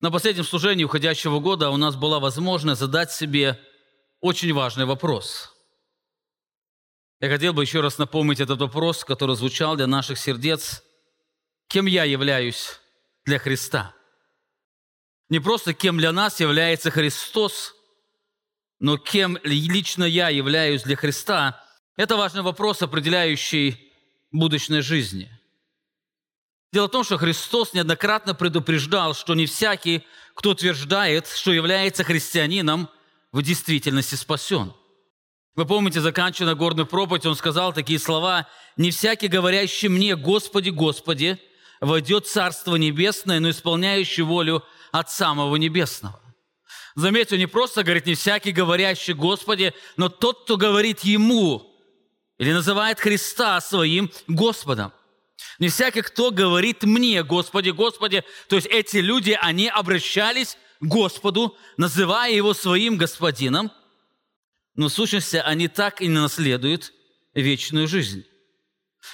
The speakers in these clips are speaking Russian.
На последнем служении уходящего года у нас была возможность задать себе очень важный вопрос. Я хотел бы еще раз напомнить этот вопрос, который звучал для наших сердец. Кем я являюсь для Христа? Не просто кем для нас является Христос, но кем лично я являюсь для Христа – это важный вопрос, определяющий будущность жизни. Дело в том, что Христос неоднократно предупреждал, что не всякий, кто утверждает, что является христианином, в действительности спасен. Вы помните, заканчивая горную проповедь, он сказал такие слова, «Не всякий, говорящий мне, Господи, Господи, войдет Царство Небесное, но исполняющий волю от самого Небесного». Заметьте, не просто говорит не всякий, говорящий Господи, но тот, кто говорит Ему или называет Христа своим Господом. Не всякий, кто говорит мне, Господи, Господи, то есть эти люди, они обращались к Господу, называя Его своим Господином, но в сущности они так и не наследуют вечную жизнь.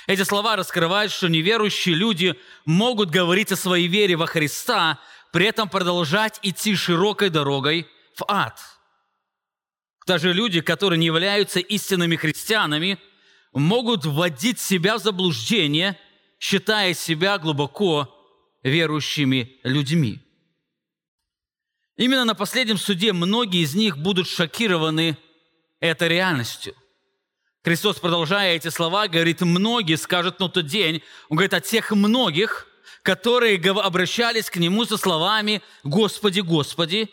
Эти слова раскрывают, что неверующие люди могут говорить о своей вере во Христа, при этом продолжать идти широкой дорогой в ад. Даже люди, которые не являются истинными христианами, могут вводить себя в заблуждение, считая себя глубоко верующими людьми. Именно на последнем суде многие из них будут шокированы этой реальностью. Христос, продолжая эти слова, говорит, многие скажут на тот день, он говорит о тех многих, которые обращались к Нему со словами «Господи, Господи».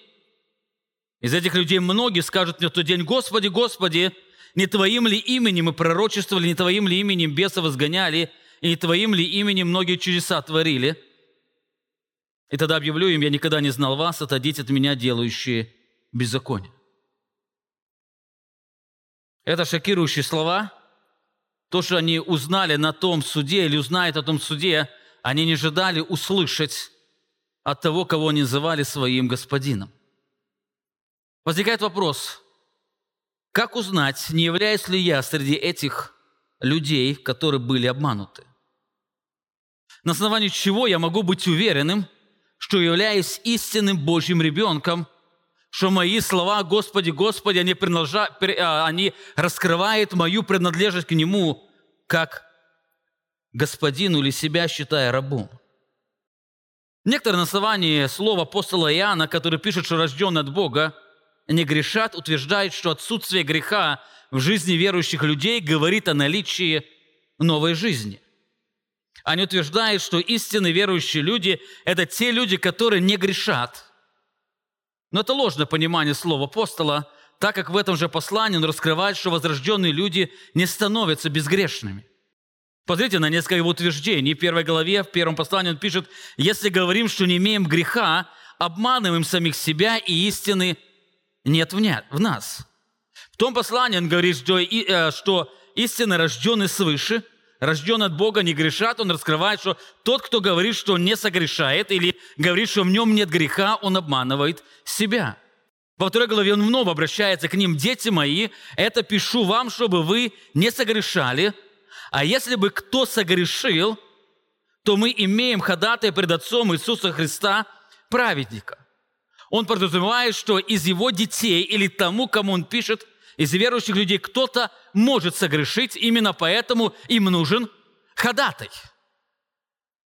Из этих людей многие скажут на тот день «Господи, Господи, не Твоим ли именем мы пророчествовали, не Твоим ли именем бесов изгоняли, и Твоим ли именем многие чудеса творили?» И тогда объявлю им, я никогда не знал вас, отойдите от меня, делающие беззаконие. Это шокирующие слова. То, что они узнали на том суде или узнают о том суде – они не ожидали услышать от того, кого они называли своим господином. Возникает вопрос, как узнать, не являюсь ли я среди этих людей, которые были обмануты? На основании чего я могу быть уверенным, что являюсь истинным Божьим ребенком, что мои слова «Господи, Господи», они, а, они раскрывают мою принадлежность к Нему как господину или себя считая рабом. Некоторые на основании слова апостола Иоанна, который пишет, что рожден от Бога, не грешат, утверждают, что отсутствие греха в жизни верующих людей говорит о наличии новой жизни. Они утверждают, что истинно верующие люди – это те люди, которые не грешат. Но это ложное понимание слова апостола, так как в этом же послании он раскрывает, что возрожденные люди не становятся безгрешными. Посмотрите на несколько его утверждений. В первой главе, в первом послании он пишет, «Если говорим, что не имеем греха, обманываем самих себя, и истины нет в нас». В том послании он говорит, что, э, истины рождены свыше, рожден от Бога, не грешат. Он раскрывает, что тот, кто говорит, что не согрешает, или говорит, что в нем нет греха, он обманывает себя. Во второй главе он вновь обращается к ним, «Дети мои, это пишу вам, чтобы вы не согрешали, а если бы кто согрешил, то мы имеем ходатая пред Отцом Иисуса Христа, праведника. Он подразумевает, что из его детей или тому, кому он пишет, из верующих людей кто-то может согрешить, именно поэтому им нужен ходатай.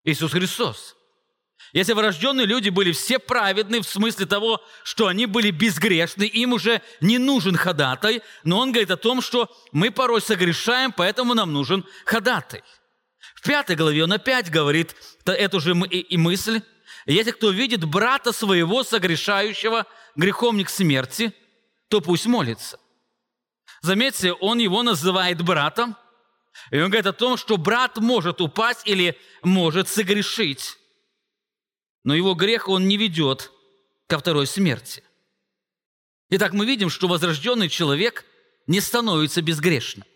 Иисус Христос. Если врожденные люди были все праведны в смысле того, что они были безгрешны, им уже не нужен ходатай, но он говорит о том, что мы порой согрешаем, поэтому нам нужен ходатай. В пятой главе он опять говорит эту же и мысль. Если кто видит брата своего согрешающего грехом не к смерти, то пусть молится. Заметьте, он его называет братом, и он говорит о том, что брат может упасть или может согрешить но его грех он не ведет ко второй смерти. Итак, мы видим, что возрожденный человек не становится безгрешным.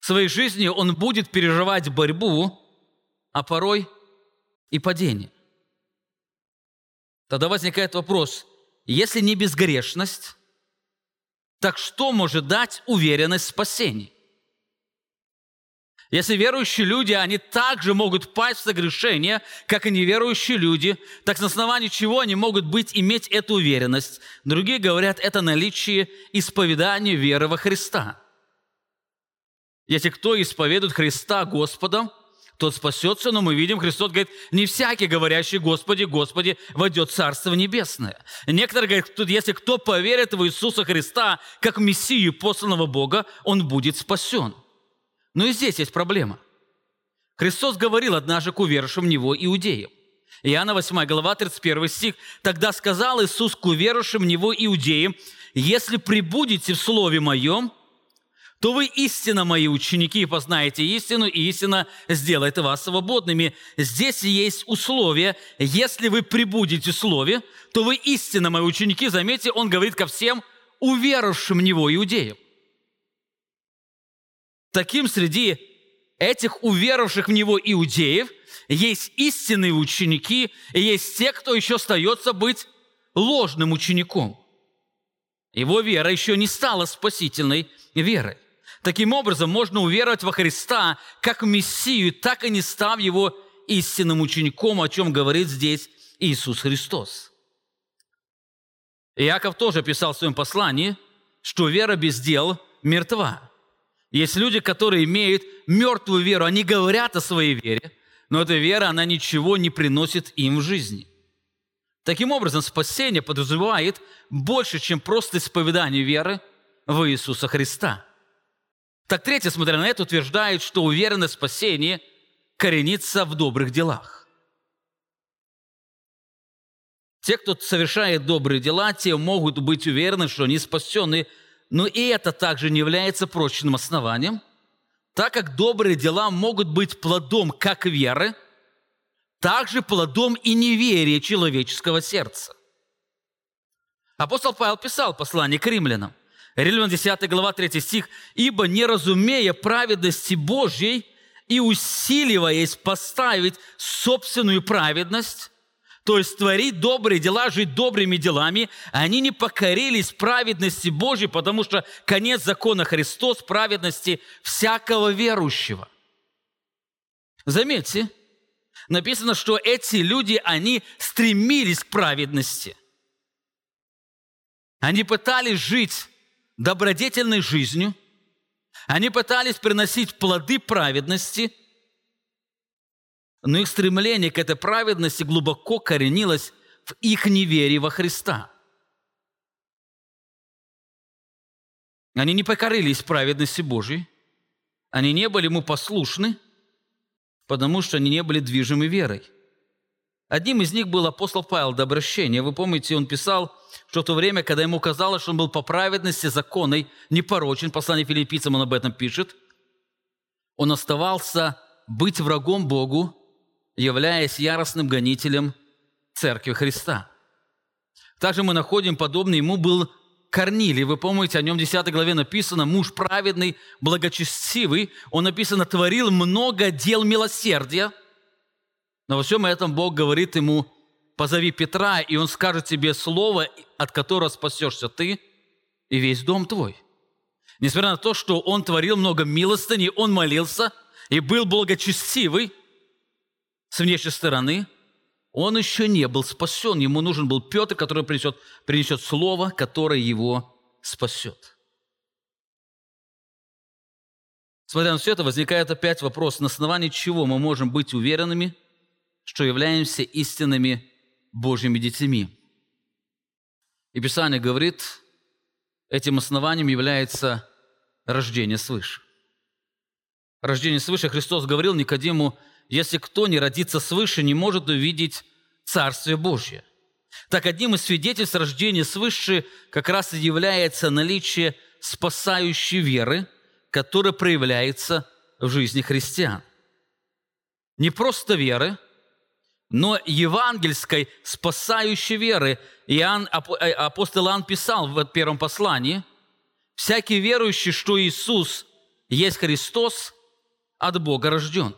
В своей жизни он будет переживать борьбу, а порой и падение. Тогда возникает вопрос, если не безгрешность, так что может дать уверенность в спасении? Если верующие люди, они также могут пасть в согрешение, как и неверующие люди, так на основании чего они могут быть, иметь эту уверенность? Другие говорят, это наличие исповедания веры во Христа. Если кто исповедует Христа Господом, тот спасется, но мы видим, Христос говорит, не всякий, говорящий Господи, Господи, войдет Царство Небесное. Некоторые говорят, если кто поверит в Иисуса Христа как Мессию, посланного Бога, он будет спасен. Но и здесь есть проблема. Христос говорил однажды к уверовавшим в Него иудеям. Иоанна 8 глава, 31 стих. «Тогда сказал Иисус к уверовавшим в Него иудеям, «Если прибудете в Слове Моем, то вы истинно мои ученики, познаете истину, и истина сделает вас свободными. Здесь есть условие. Если вы прибудете в Слове, то вы истинно мои ученики. Заметьте, он говорит ко всем уверовавшим в Него иудеям. Таким среди этих уверовавших в Него иудеев есть истинные ученики, и есть те, кто еще остается быть ложным учеником. Его вера еще не стала спасительной верой. Таким образом, можно уверовать во Христа как в Мессию, так и не став его истинным учеником, о чем говорит здесь Иисус Христос. Иаков тоже писал в своем послании, что вера без дел мертва. Есть люди, которые имеют мертвую веру, они говорят о своей вере, но эта вера, она ничего не приносит им в жизни. Таким образом, спасение подразумевает больше, чем просто исповедание веры в Иисуса Христа. Так третье, смотря на это, утверждает, что уверенность в спасении коренится в добрых делах. Те, кто совершает добрые дела, те могут быть уверены, что они спасены – но и это также не является прочным основанием, так как добрые дела могут быть плодом как веры, также плодом и неверия человеческого сердца. Апостол Павел писал послание к римлянам. Римлян 10 глава 3 стих. «Ибо не разумея праведности Божьей и усиливаясь поставить собственную праведность, то есть творить добрые дела, жить добрыми делами, они не покорились праведности Божьей, потому что конец закона Христос праведности всякого верующего. Заметьте, написано, что эти люди, они стремились к праведности. Они пытались жить добродетельной жизнью, они пытались приносить плоды праведности – но их стремление к этой праведности глубоко коренилось в их неверии во Христа. Они не покорились праведности Божьей, они не были ему послушны, потому что они не были движимы верой. Одним из них был апостол Павел до обращения. Вы помните, он писал, что в то время, когда ему казалось, что он был по праведности законной, непорочен, послание филиппийцам он об этом пишет, он оставался быть врагом Богу являясь яростным гонителем Церкви Христа. Также мы находим, подобный ему был Корнилий. Вы помните, о нем в 10 главе написано, муж праведный, благочестивый. Он написано, творил много дел милосердия. Но во всем этом Бог говорит ему, позови Петра, и он скажет тебе слово, от которого спасешься ты и весь дом твой. Несмотря на то, что он творил много милостыни, он молился и был благочестивый, с внешней стороны, он еще не был спасен. Ему нужен был Петр, который принесет, принесет слово, которое его спасет. Смотря на все это, возникает опять вопрос, на основании чего мы можем быть уверенными, что являемся истинными Божьими детьми. И Писание говорит, этим основанием является рождение свыше. Рождение свыше Христос говорил Никодиму, если кто не родится свыше, не может увидеть Царствие Божье. Так одним из свидетельств рождения свыше как раз и является наличие спасающей веры, которая проявляется в жизни христиан. Не просто веры, но евангельской спасающей веры. Иоанн, э, апостол Иоанн писал в первом послании, «Всякий верующий, что Иисус есть Христос, от Бога рожден».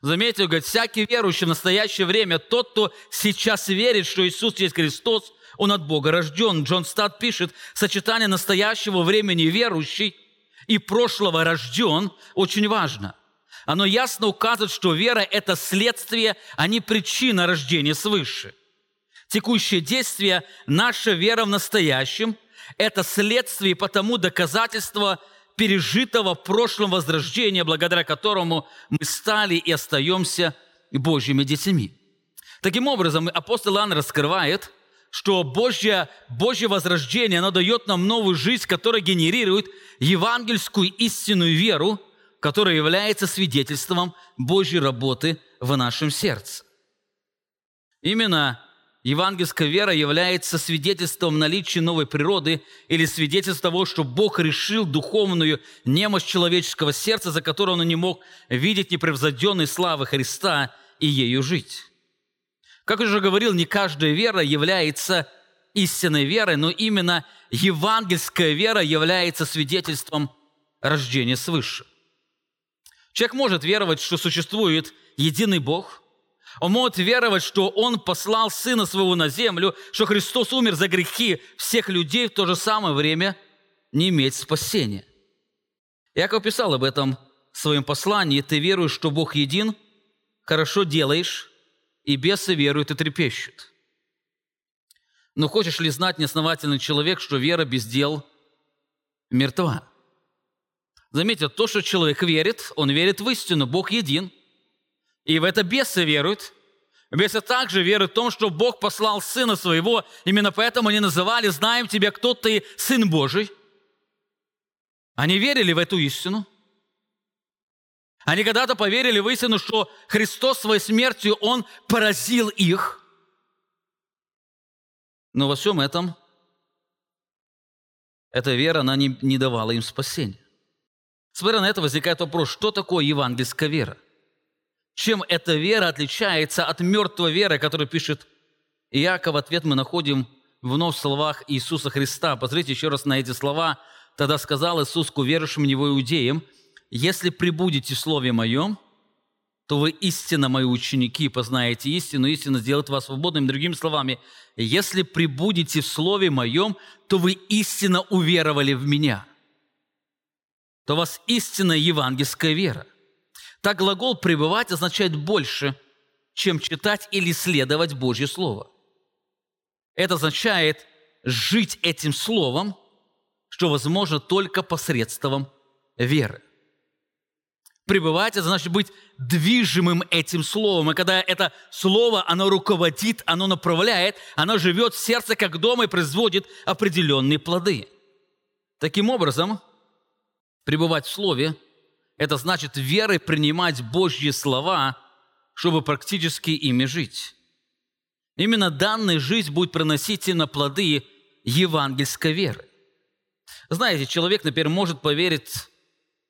Заметьте, говорит, всякий верующий в настоящее время, тот, кто сейчас верит, что Иисус есть Христос, он от Бога рожден. Джон Стад пишет, сочетание настоящего времени верующий и прошлого рожден очень важно. Оно ясно указывает, что вера – это следствие, а не причина рождения свыше. Текущее действие, наша вера в настоящем – это следствие, потому доказательство пережитого в прошлом возрождения, благодаря которому мы стали и остаемся Божьими детьми. Таким образом, апостол Иоанн раскрывает, что Божье, Божье возрождение, оно дает нам новую жизнь, которая генерирует евангельскую истинную веру, которая является свидетельством Божьей работы в нашем сердце. Именно евангельская вера является свидетельством наличия новой природы или свидетельством того, что Бог решил духовную немощь человеческого сердца, за которую он не мог видеть непревзойденной славы Христа и ею жить. Как уже говорил, не каждая вера является истинной верой, но именно евангельская вера является свидетельством рождения свыше. Человек может веровать, что существует единый Бог. Он может веровать, что Он послал Сына Своего на землю, что Христос умер за грехи всех людей, в то же самое время не иметь спасения. Яков писал об этом в своем послании. «Ты веруешь, что Бог един, хорошо делаешь, и бесы веруют и трепещут. Но хочешь ли знать неосновательный человек, что вера без дел мертва? Заметьте, то, что человек верит, он верит в истину, Бог един. И в это бесы веруют. Бесы также веруют в том, что Бог послал Сына Своего. Именно поэтому они называли «Знаем Тебя, кто Ты, Сын Божий». Они верили в эту истину – они когда-то поверили в истину, что Христос своей смертью, Он поразил их. Но во всем этом эта вера, она не, не давала им спасения. Смотря на это, возникает вопрос, что такое евангельская вера? Чем эта вера отличается от мертвой веры, которую пишет Иаков? Ответ мы находим вновь в словах Иисуса Христа. Посмотрите еще раз на эти слова. «Тогда сказал Иисус к уверующим Него иудеям, если прибудете в Слове Моем, то вы истинно мои ученики, познаете истину, истина сделает вас свободными. Другими словами, если прибудете в Слове Моем, то вы истинно уверовали в Меня. То у вас истинная евангельская вера. Так глагол «пребывать» означает больше, чем читать или следовать Божье Слово. Это означает жить этим Словом, что возможно только посредством веры. Пребывать – это значит быть движимым этим словом. И когда это слово, оно руководит, оно направляет, оно живет в сердце как дома и производит определенные плоды. Таким образом, пребывать в слове – это значит верой принимать Божьи слова, чтобы практически ими жить. Именно данная жизнь будет приносить на плоды евангельской веры. Знаете, человек, например, может поверить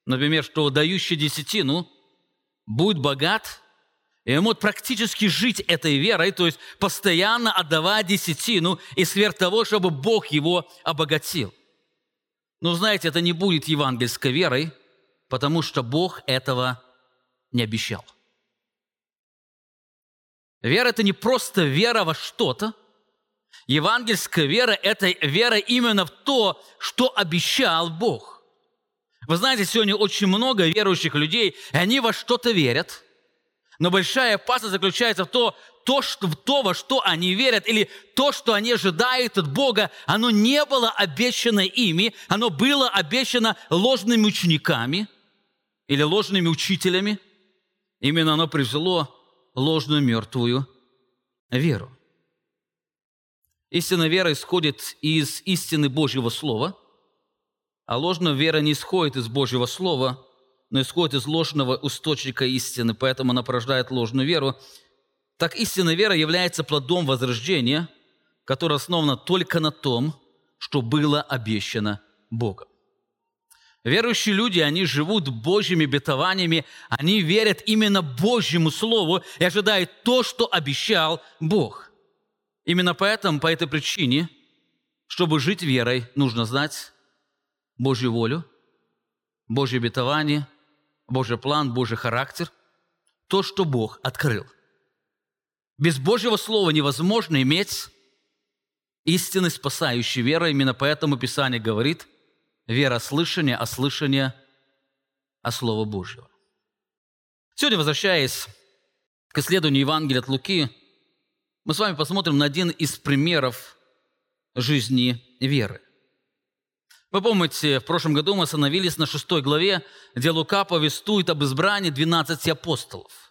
например, что дающий десятину будет богат, и он может практически жить этой верой, то есть постоянно отдавать десятину и сверх того, чтобы Бог его обогатил. Но знаете, это не будет евангельской верой, потому что Бог этого не обещал. Вера – это не просто вера во что-то. Евангельская вера – это вера именно в то, что обещал Бог. Вы знаете, сегодня очень много верующих людей, и они во что-то верят. Но большая опасность заключается в том, то, что, в то, во что они верят, или то, что они ожидают от Бога, оно не было обещано ими, оно было обещано ложными учениками или ложными учителями. Именно оно привело ложную мертвую веру. Истинная вера исходит из истины Божьего Слова – а ложная вера не исходит из Божьего Слова, но исходит из ложного источника истины, поэтому она порождает ложную веру. Так истинная вера является плодом возрождения, которое основано только на том, что было обещано Богом. Верующие люди, они живут Божьими обетованиями, они верят именно Божьему Слову и ожидают то, что обещал Бог. Именно поэтому, по этой причине, чтобы жить верой, нужно знать Божью волю, Божье обетование, Божий план, Божий характер, то, что Бог открыл. Без Божьего Слова невозможно иметь истинной спасающей веры. Именно поэтому Писание говорит, вера слышания, а слышание о Слове Божьего. Сегодня, возвращаясь к исследованию Евангелия от Луки, мы с вами посмотрим на один из примеров жизни веры. Вы помните, в прошлом году мы остановились на шестой главе, где Лука повествует об избрании 12 апостолов.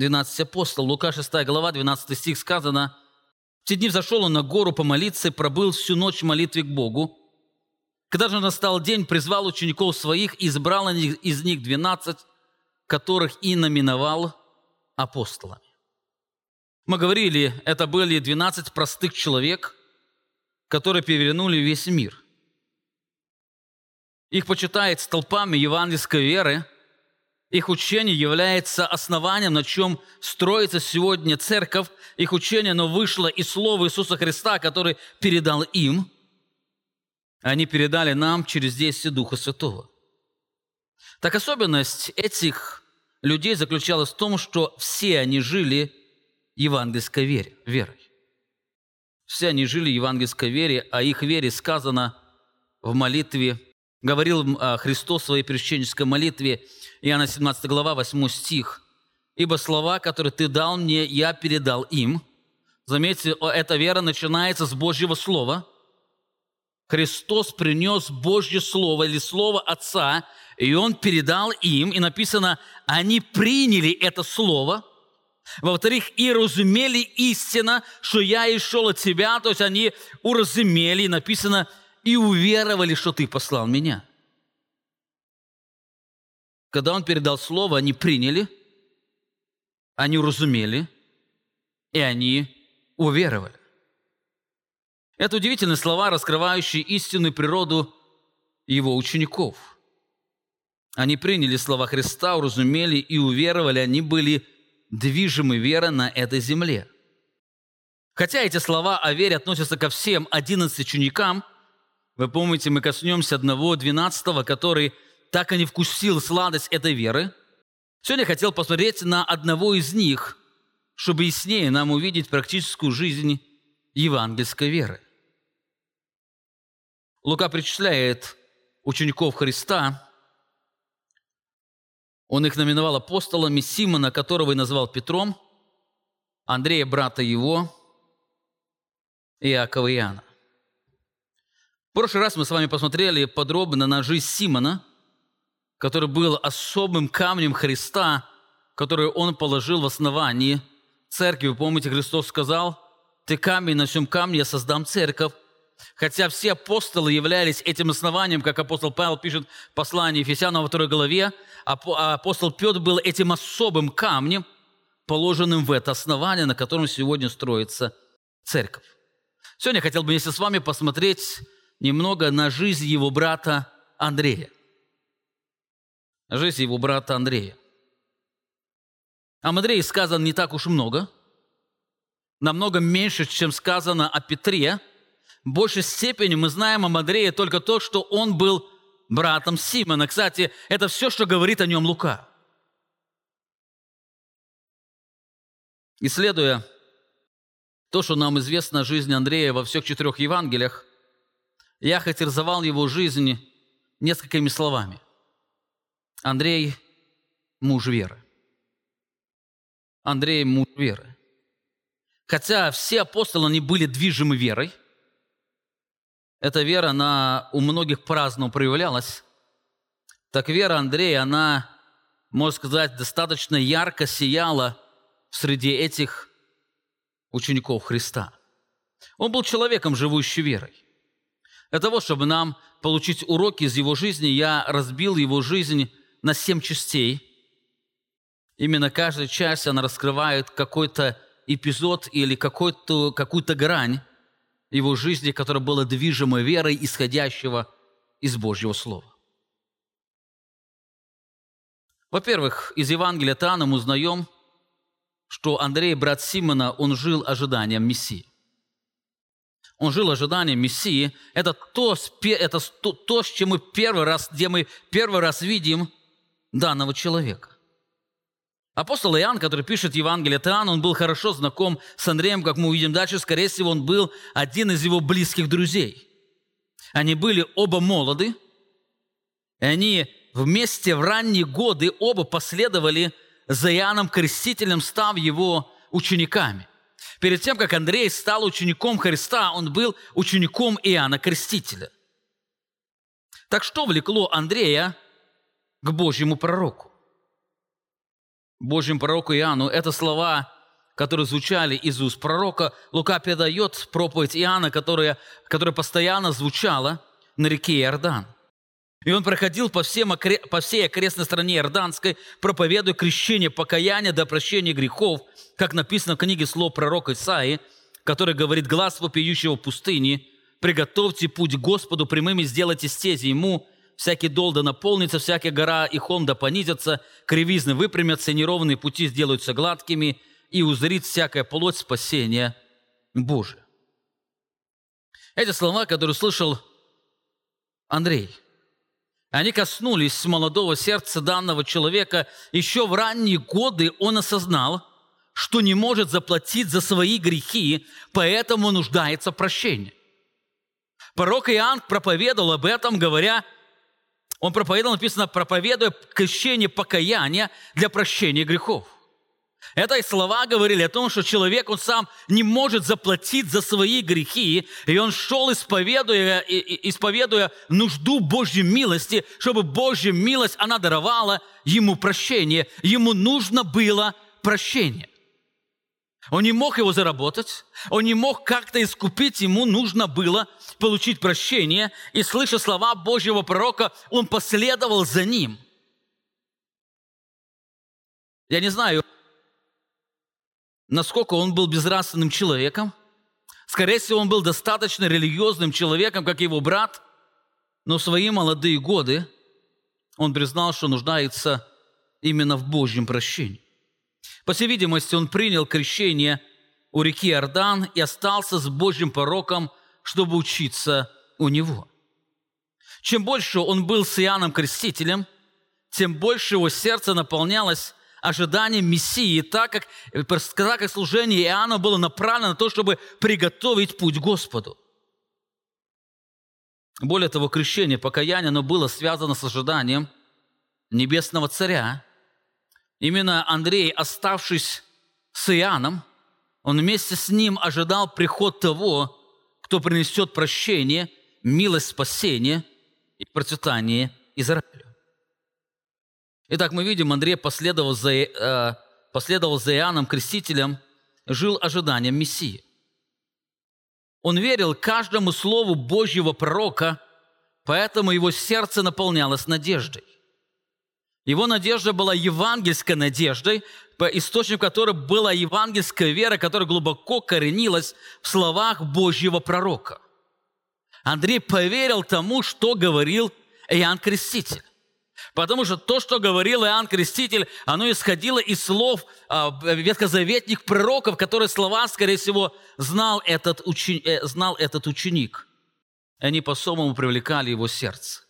12 апостолов, Лука 6 глава, 12 стих сказано, «В те дни взошел он на гору помолиться и пробыл всю ночь в молитве к Богу. Когда же настал день, призвал учеников своих и избрал из них 12, которых и номиновал апостолами». Мы говорили, это были 12 простых человек, которые перевернули весь мир. Их почитает столпами евангельской веры. Их учение является основанием, на чем строится сегодня церковь. Их учение, оно вышло из слова Иисуса Христа, который передал им. Они передали нам через действие Духа Святого. Так особенность этих людей заключалась в том, что все они жили евангельской вере, верой. Все они жили евангельской вере, а их вере сказано в молитве, говорил а, Христос в своей прещенческой молитве, Иоанна 17 глава, 8 стих. «Ибо слова, которые Ты дал мне, я передал им». Заметьте, эта вера начинается с Божьего Слова. Христос принес Божье Слово или Слово Отца, и Он передал им, и написано, они приняли это Слово – во-вторых, и разумели истина, что я и шел от тебя, то есть они уразумели, написано, и уверовали, что ты послал меня. Когда он передал слово, они приняли, они уразумели, и они уверовали. Это удивительные слова, раскрывающие истинную природу его учеников. Они приняли слова Христа, уразумели и уверовали, они были движимы верой на этой земле. Хотя эти слова о вере относятся ко всем 11 ученикам, вы помните, мы коснемся одного, двенадцатого, который так и не вкусил сладость этой веры. Сегодня хотел посмотреть на одного из них, чтобы яснее нам увидеть практическую жизнь евангельской веры. Лука причисляет учеников Христа он их номиновал апостолами, Симона, которого и назвал Петром, Андрея, брата его, Иакова и Иоанна. В прошлый раз мы с вами посмотрели подробно на жизнь Симона, который был особым камнем Христа, который он положил в основании церкви. Вы помните, Христос сказал, «Ты камень, на всем камне я создам церковь». Хотя все апостолы являлись этим основанием, как апостол Павел пишет в послании Ефесянам во второй главе, а апостол Петр был этим особым камнем, положенным в это основание, на котором сегодня строится церковь. Сегодня я хотел бы вместе с вами посмотреть немного на жизнь его брата Андрея. Жизнь его брата Андрея. О Андрее сказано не так уж много, намного меньше, чем сказано о Петре – в большей степени мы знаем о Андрее только то, что он был братом Симона. Кстати, это все, что говорит о нем Лука. Исследуя то, что нам известно о жизни Андрея во всех четырех Евангелиях, я характеризовал его жизнь несколькими словами. Андрей – муж веры. Андрей – муж веры. Хотя все апостолы, они были движимы верой, эта вера, она у многих по-разному проявлялась. Так вера Андрея, она, можно сказать, достаточно ярко сияла среди этих учеников Христа. Он был человеком, живущий верой. Для того, чтобы нам получить уроки из его жизни, я разбил его жизнь на семь частей. Именно каждая часть, она раскрывает какой-то эпизод или какую-то грань его жизни, которая была движима верой, исходящего из Божьего Слова. Во-первых, из Евангелия от мы узнаем, что Андрей, брат Симона, он жил ожиданием Мессии. Он жил ожиданием Мессии. Это то, это то, с чем мы первый раз, где мы первый раз видим данного человека. Апостол Иоанн, который пишет Евангелие от Иоанна, он был хорошо знаком с Андреем, как мы увидим дальше, скорее всего, он был один из его близких друзей. Они были оба молоды, и они вместе в ранние годы оба последовали за Иоанном Крестителем, став его учениками. Перед тем, как Андрей стал учеником Христа, он был учеником Иоанна Крестителя. Так что влекло Андрея к Божьему пророку? Божьему пророку Иоанну это слова, которые звучали из уст пророка. Лука передает проповедь Иоанна, которая, которая постоянно звучала на реке Иордан – и он проходил по, всем, по всей окрестной стране Иорданской, проповедуя крещение, покаяние до прощения грехов, как написано в книге слов пророка Исаии, который говорит «Глаз вопиющего в пустыне, приготовьте путь Господу прямым и сделайте стези Ему, всякий дол да наполнится, всякая гора и холм да понизятся, кривизны выпрямятся, и неровные пути сделаются гладкими, и узрит всякая плоть спасения Божия». Эти слова, которые услышал Андрей – они коснулись молодого сердца данного человека. Еще в ранние годы он осознал, что не может заплатить за свои грехи, поэтому нуждается в прощении. Пророк Иоанн проповедовал об этом, говоря, он проповедовал, написано, проповедуя крещение покаяния для прощения грехов – это слова говорили о том, что человек, он сам не может заплатить за свои грехи, и он шел, исповедуя, исповедуя нужду Божьей милости, чтобы Божья милость, она даровала ему прощение. Ему нужно было прощение. Он не мог его заработать, он не мог как-то искупить, ему нужно было получить прощение. И слыша слова Божьего пророка, он последовал за ним. Я не знаю, насколько он был безнравственным человеком. Скорее всего, он был достаточно религиозным человеком, как его брат, но в свои молодые годы он признал, что нуждается именно в Божьем прощении. По всей видимости, он принял крещение у реки Иордан и остался с Божьим пороком, чтобы учиться у него. Чем больше он был с Иоанном Крестителем, тем больше его сердце наполнялось ожиданием Мессии, так как, так как служение Иоанна было направлено на то, чтобы приготовить путь Господу. Более того, крещение, покаяние, оно было связано с ожиданием небесного царя. Именно Андрей, оставшись с Иоанном, он вместе с ним ожидал приход того, кто принесет прощение, милость спасения и процветание Израилю. Итак, мы видим, Андрей последовал за, э, последовал за Иоанном Крестителем, жил ожиданием Мессии. Он верил каждому слову Божьего пророка, поэтому его сердце наполнялось надеждой. Его надежда была евангельской надеждой, по источнику которой была евангельская вера, которая глубоко коренилась в словах Божьего пророка. Андрей поверил тому, что говорил Иоанн Креститель. Потому что то, что говорил Иоанн Креститель, оно исходило из слов э, ветхозаветных пророков, которые слова, скорее всего, знал этот, учени, э, знал этот ученик. Они по-особому привлекали его сердце.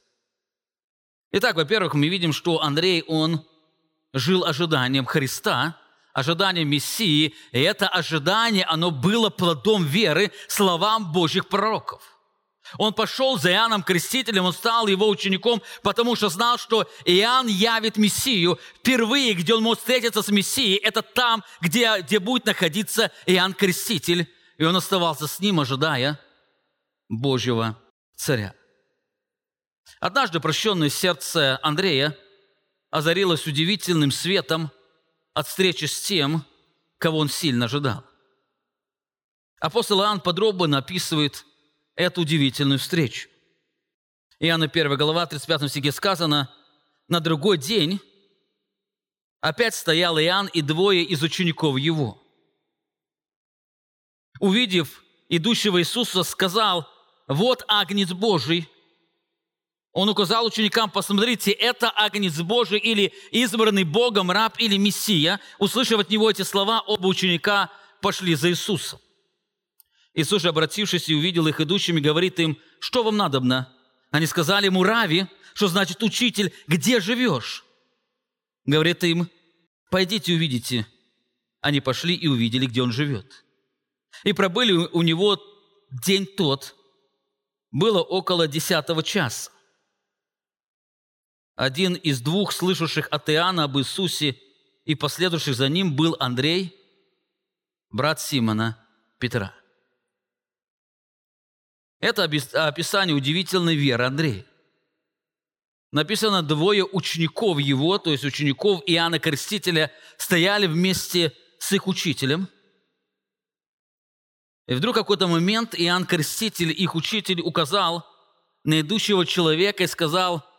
Итак, во-первых, мы видим, что Андрей, он жил ожиданием Христа, ожиданием Мессии, и это ожидание, оно было плодом веры словам Божьих пророков. Он пошел за Иоанном Крестителем, он стал его учеником, потому что знал, что Иоанн явит Мессию. Впервые, где он может встретиться с Мессией, это там, где, где будет находиться Иоанн Креститель. И он оставался с ним, ожидая Божьего царя. Однажды прощенное сердце Андрея озарилось удивительным светом от встречи с тем, кого он сильно ожидал. Апостол Иоанн подробно описывает – эту удивительную встречу. Иоанна 1 глава, 35 стихе сказано, «На другой день опять стоял Иоанн и двое из учеников его. Увидев идущего Иисуса, сказал, «Вот Агнец Божий». Он указал ученикам, посмотрите, это Агнец Божий или избранный Богом раб или Мессия. Услышав от него эти слова, оба ученика пошли за Иисусом. Иисус же, обратившись и увидел их идущими, говорит им, что вам надобно? Они сказали ему, Рави, что значит учитель, где живешь? Говорит им, пойдите увидите. Они пошли и увидели, где он живет. И пробыли у него день тот, было около десятого часа. Один из двух слышавших от Иоанна об Иисусе и последовавших за ним был Андрей, брат Симона Петра. Это описание удивительной веры Андрея. Написано, двое учеников его, то есть учеников Иоанна Крестителя, стояли вместе с их учителем. И вдруг в какой-то момент Иоанн Креститель, их учитель, указал на идущего человека и сказал,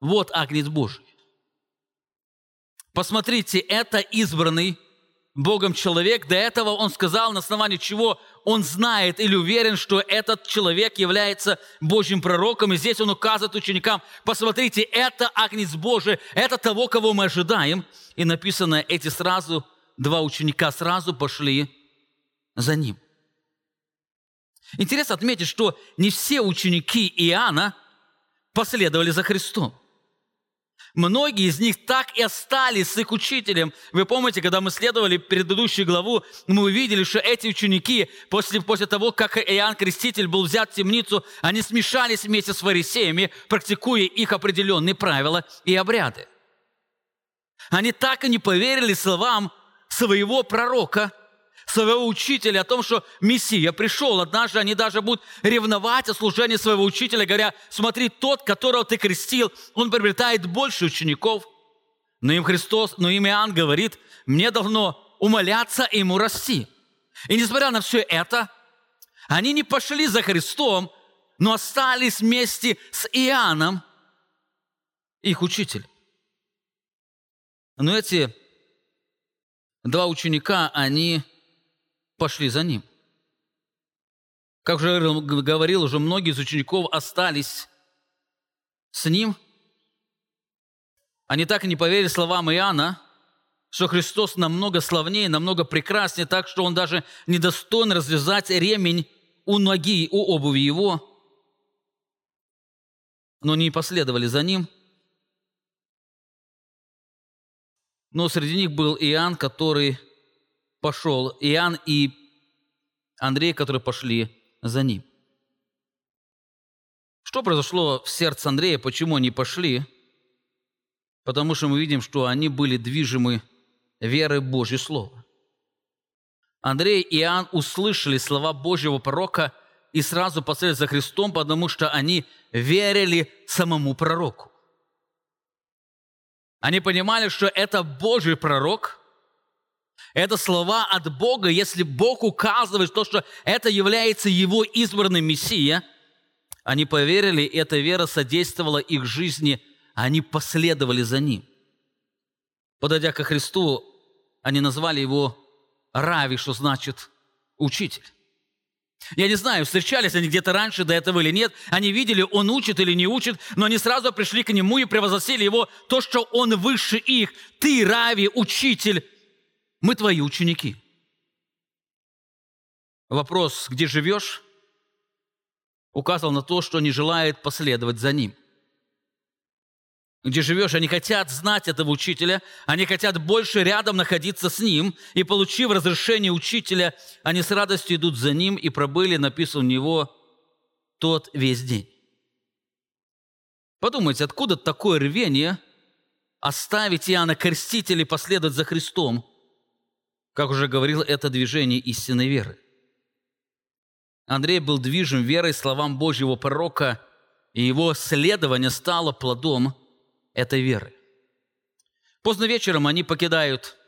вот Агнец Божий. Посмотрите, это избранный Богом человек. До этого он сказал, на основании чего он знает или уверен, что этот человек является Божьим пророком. И здесь он указывает ученикам, посмотрите, это Агнец Божий, это того, кого мы ожидаем. И написано, эти сразу, два ученика сразу пошли за ним. Интересно отметить, что не все ученики Иоанна последовали за Христом. Многие из них так и остались с их учителем. Вы помните, когда мы следовали предыдущую главу, мы увидели, что эти ученики, после, после того, как Иоанн Креститель был взят в темницу, они смешались вместе с фарисеями, практикуя их определенные правила и обряды. Они так и не поверили словам своего пророка – своего учителя о том, что Мессия пришел. Однажды они даже будут ревновать о служении своего учителя, говоря, смотри, тот, которого ты крестил, он приобретает больше учеников. Но им Христос, но им Иоанн говорит, мне должно умоляться ему расти. И несмотря на все это, они не пошли за Христом, но остались вместе с Иоанном, их учитель. Но эти два ученика, они пошли за ним. Как уже говорил, уже многие из учеников остались с ним. Они так и не поверили словам Иоанна, что Христос намного славнее, намного прекраснее, так что он даже недостоин развязать ремень у ноги, у обуви его. Но они последовали за ним. Но среди них был Иоанн, который пошел, Иоанн и Андрей, которые пошли за ним. Что произошло в сердце Андрея, почему они пошли? Потому что мы видим, что они были движимы верой Божьего Слова. Андрей и Иоанн услышали слова Божьего пророка и сразу последовали за Христом, потому что они верили самому пророку. Они понимали, что это Божий пророк – это слова от Бога, если Бог указывает то, что это является Его избранным Мессия, они поверили, и эта вера содействовала их жизни, они последовали за Ним. Подойдя ко Христу, они назвали Его Рави, что значит учитель. Я не знаю, встречались они где-то раньше до этого или нет. Они видели, он учит или не учит, но они сразу пришли к нему и превозносили его то, что он выше их. Ты, Рави, учитель, мы твои ученики. Вопрос, где живешь, указал на то, что не желает последовать за ним. Где живешь, они хотят знать этого учителя, они хотят больше рядом находиться с ним, и, получив разрешение учителя, они с радостью идут за ним и пробыли, написан у него, тот весь день. Подумайте, откуда такое рвение оставить Иоанна Крестителя и последовать за Христом – как уже говорил, это движение истинной веры. Андрей был движим верой словам Божьего пророка, и его следование стало плодом этой веры. Поздно вечером они покидают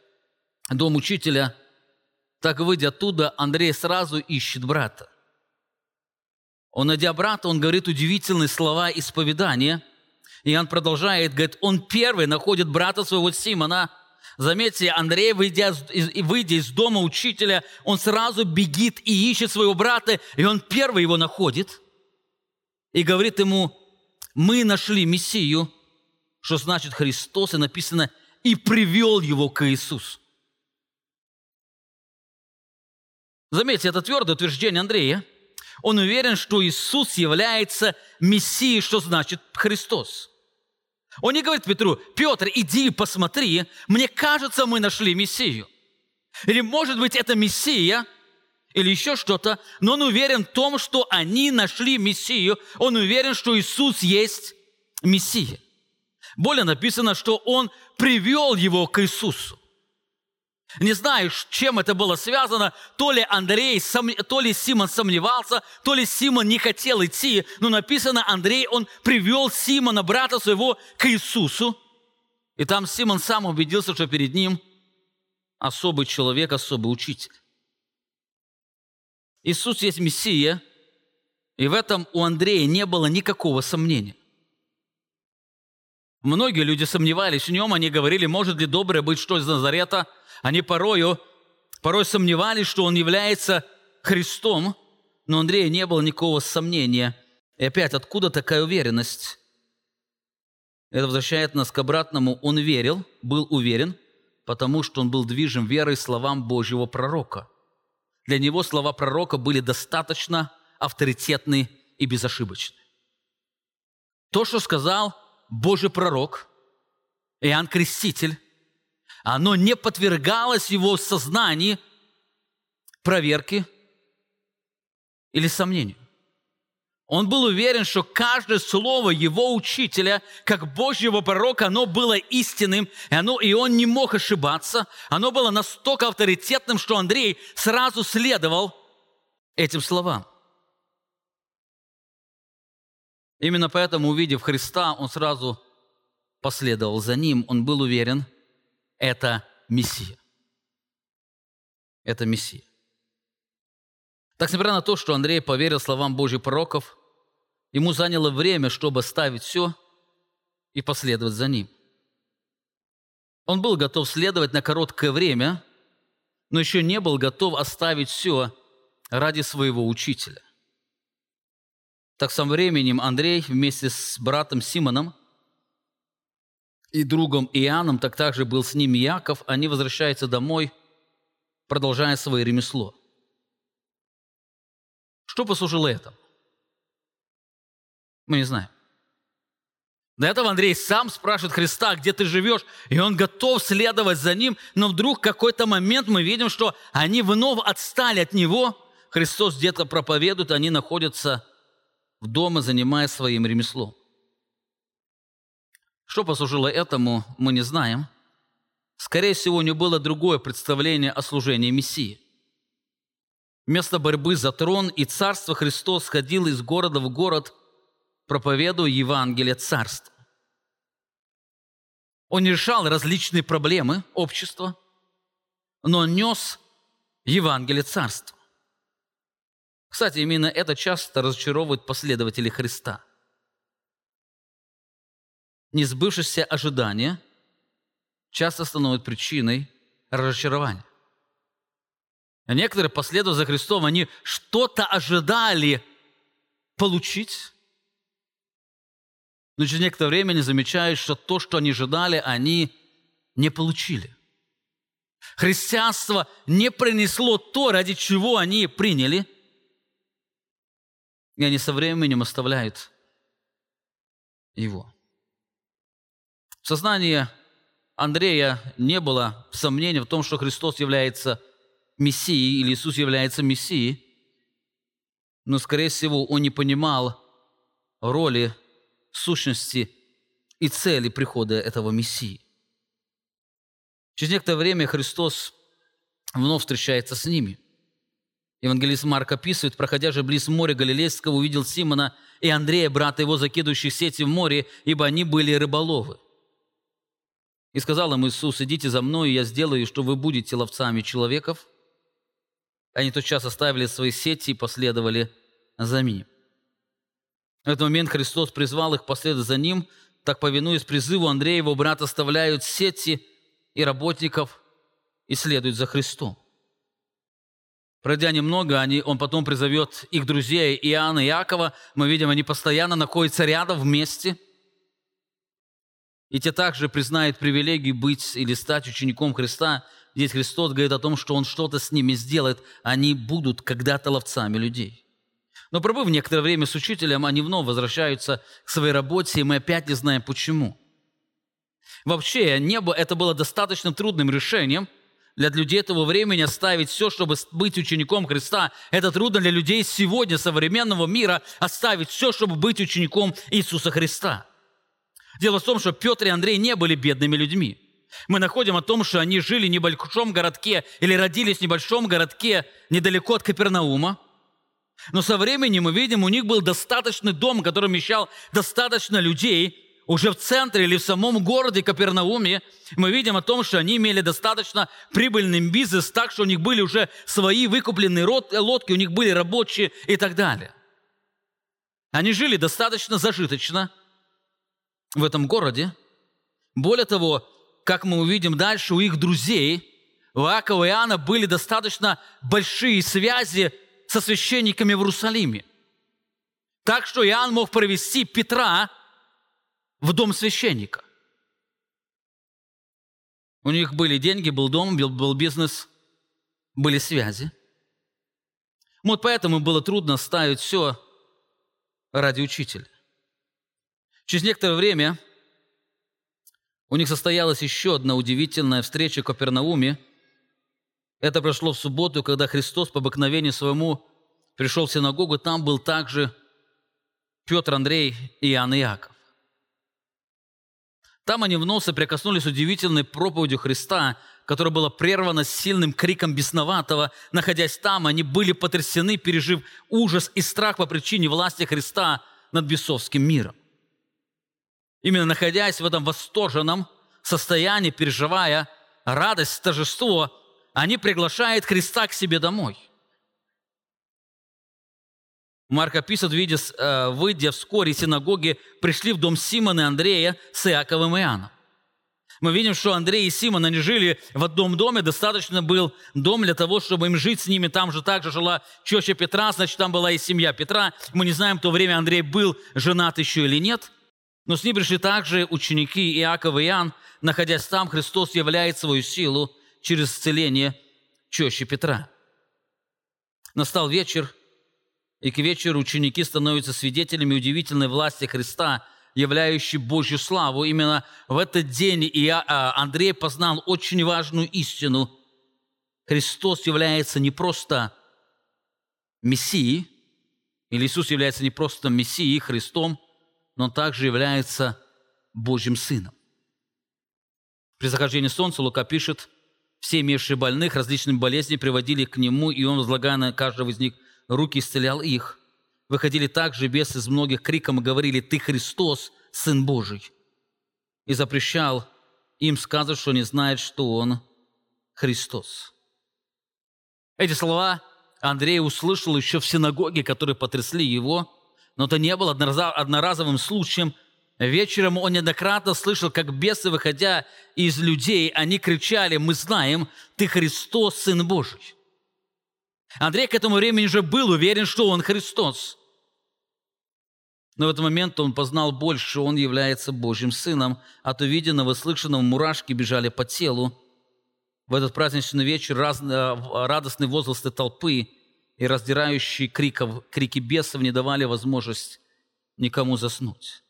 дом учителя. Так, выйдя оттуда, Андрей сразу ищет брата. Он, найдя брата, он говорит удивительные слова исповедания. И он продолжает, говорит, он первый находит брата своего Симона – Заметьте, Андрей, выйдя, выйдя из дома учителя, он сразу бегит и ищет своего брата, и он первый его находит и говорит ему, мы нашли Мессию, что значит Христос, и написано, и привел его к Иисусу. Заметьте, это твердое утверждение Андрея. Он уверен, что Иисус является Мессией, что значит Христос. Он не говорит Петру, Петр, иди посмотри, мне кажется, мы нашли Мессию. Или, может быть, это Мессия, или еще что-то, но он уверен в том, что они нашли Мессию, он уверен, что Иисус есть Мессия. Более написано, что он привел его к Иисусу. Не знаю, чем это было связано. То ли Андрей, то ли Симон сомневался, то ли Симон не хотел идти. Но написано, Андрей, он привел Симона, брата своего, к Иисусу. И там Симон сам убедился, что перед ним особый человек, особый учитель. Иисус есть Мессия, и в этом у Андрея не было никакого сомнения. Многие люди сомневались в нем, они говорили, может ли доброе быть что из Назарета – они порою, порой сомневались, что он является Христом, но Андрея не было никакого сомнения. И опять, откуда такая уверенность? Это возвращает нас к обратному. Он верил, был уверен, потому что он был движим верой словам Божьего пророка. Для него слова пророка были достаточно авторитетны и безошибочны. То, что сказал Божий пророк, Иоанн Креститель, оно не подвергалось его сознанию проверке или сомнению. Он был уверен, что каждое слово его учителя, как Божьего пророка, оно было истинным, и, оно, и он не мог ошибаться. Оно было настолько авторитетным, что Андрей сразу следовал этим словам. Именно поэтому, увидев Христа, он сразу последовал за ним. Он был уверен – это Мессия. Это Мессия. Так, несмотря на то, что Андрей поверил словам Божьих пророков, ему заняло время, чтобы оставить все и последовать за ним. Он был готов следовать на короткое время, но еще не был готов оставить все ради своего учителя. Так, со временем Андрей вместе с братом Симоном и другом Иоанном, так также был с ним Яков, они возвращаются домой, продолжая свое ремесло. Что послужило этому? Мы не знаем. До этого Андрей сам спрашивает Христа, где ты живешь, и он готов следовать за ним, но вдруг в какой-то момент мы видим, что они вновь отстали от него. Христос где-то проповедует, они находятся в доме, занимаясь своим ремеслом. Что послужило этому, мы не знаем. Скорее всего, у него было другое представление о служении Мессии. Вместо борьбы за трон и царство Христос ходил из города в город, проповедуя Евангелие царства. Он решал различные проблемы общества, но нес Евангелие царства. Кстати, именно это часто разочаровывает последователей Христа – несбывшиеся ожидания часто становятся причиной разочарования. Некоторые, последуя за Христом, они что-то ожидали получить, но через некоторое время они замечают, что то, что они ожидали, они не получили. Христианство не принесло то, ради чего они приняли, и они со временем оставляют его. В сознании Андрея не было сомнений в том, что Христос является Мессией или Иисус является Мессией, но, скорее всего, он не понимал роли, сущности и цели прихода этого Мессии. Через некоторое время Христос вновь встречается с ними. Евангелист Марк описывает, проходя же близ моря Галилейского, увидел Симона и Андрея, брата его, закидывающих сети в море, ибо они были рыболовы. И сказал им Иисус, идите за мной, и я сделаю, что вы будете ловцами человеков. Они тотчас оставили свои сети и последовали за ним. В этот момент Христос призвал их последовать за ним, так повинуясь призыву Андрея, его брат оставляют сети и работников и следуют за Христом. Пройдя немного, они, он потом призовет их друзей Иоанна и Иакова. Мы видим, они постоянно находятся рядом вместе – и те также признают привилегию быть или стать учеником Христа. Здесь Христос говорит о том, что Он что-то с ними сделает. Они будут когда-то ловцами людей. Но пробыв некоторое время с учителем, они вновь возвращаются к своей работе, и мы опять не знаем почему. Вообще, небо это было достаточно трудным решением для людей этого времени оставить все, чтобы быть учеником Христа. Это трудно для людей сегодня, современного мира, оставить все, чтобы быть учеником Иисуса Христа. Дело в том, что Петр и Андрей не были бедными людьми. Мы находим о том, что они жили в небольшом городке или родились в небольшом городке недалеко от Капернаума. Но со временем мы видим, у них был достаточный дом, который вмещал достаточно людей. Уже в центре или в самом городе Капернауме мы видим о том, что они имели достаточно прибыльный бизнес, так что у них были уже свои выкупленные лодки, у них были рабочие и так далее. Они жили достаточно зажиточно в этом городе. Более того, как мы увидим дальше, у их друзей, у Иакова и Иоанна были достаточно большие связи со священниками в Иерусалиме. Так что Иоанн мог провести Петра в дом священника. У них были деньги, был дом, был, бизнес, были связи. Вот поэтому было трудно ставить все ради учителя. Через некоторое время у них состоялась еще одна удивительная встреча в Капернауме. Это прошло в субботу, когда Христос по обыкновению своему пришел в синагогу. Там был также Петр, Андрей и Иоанн Иаков. Там они вновь соприкоснулись с удивительной проповедью Христа, которая была прервана сильным криком бесноватого. Находясь там, они были потрясены, пережив ужас и страх по причине власти Христа над бесовским миром. Именно находясь в этом восторженном состоянии, переживая радость, торжество, они приглашают Христа к себе домой. Марк описывает, видя, э, выйдя вскоре из синагоги, пришли в дом Симона и Андрея с Иаковым и Иоанном. Мы видим, что Андрей и Симон, они жили в одном доме, достаточно был дом для того, чтобы им жить с ними. Там же также жила теща Петра, значит, там была и семья Петра. Мы не знаем, в то время Андрей был женат еще или нет. Но с ним пришли также ученики Иаков и Иоанн. Находясь там, Христос являет свою силу через исцеление тещи Петра. Настал вечер, и к вечеру ученики становятся свидетелями удивительной власти Христа, являющей Божью славу. Именно в этот день и а, Андрей познал очень важную истину. Христос является не просто Мессией, или Иисус является не просто Мессией, Христом, но Он также является Божьим Сыном. При захождении солнца Лука пишет, все имевшие больных различными болезнями приводили к Нему, и Он, возлагая на каждого из них – руки исцелял их. Выходили также бесы из многих криком и говорили, «Ты Христос, Сын Божий!» И запрещал им сказать, что не знает, что Он Христос. Эти слова Андрей услышал еще в синагоге, которые потрясли его, но это не было одноразовым случаем. Вечером он неоднократно слышал, как бесы, выходя из людей, они кричали, «Мы знаем, Ты Христос, Сын Божий!» Андрей к этому времени уже был уверен, что он Христос. Но в этот момент он познал больше, он является Божьим Сыном. От увиденного, слышанного мурашки бежали по телу. В этот праздничный вечер раз, э, радостные возгласы толпы и раздирающие криков, крики бесов не давали возможность никому заснуть.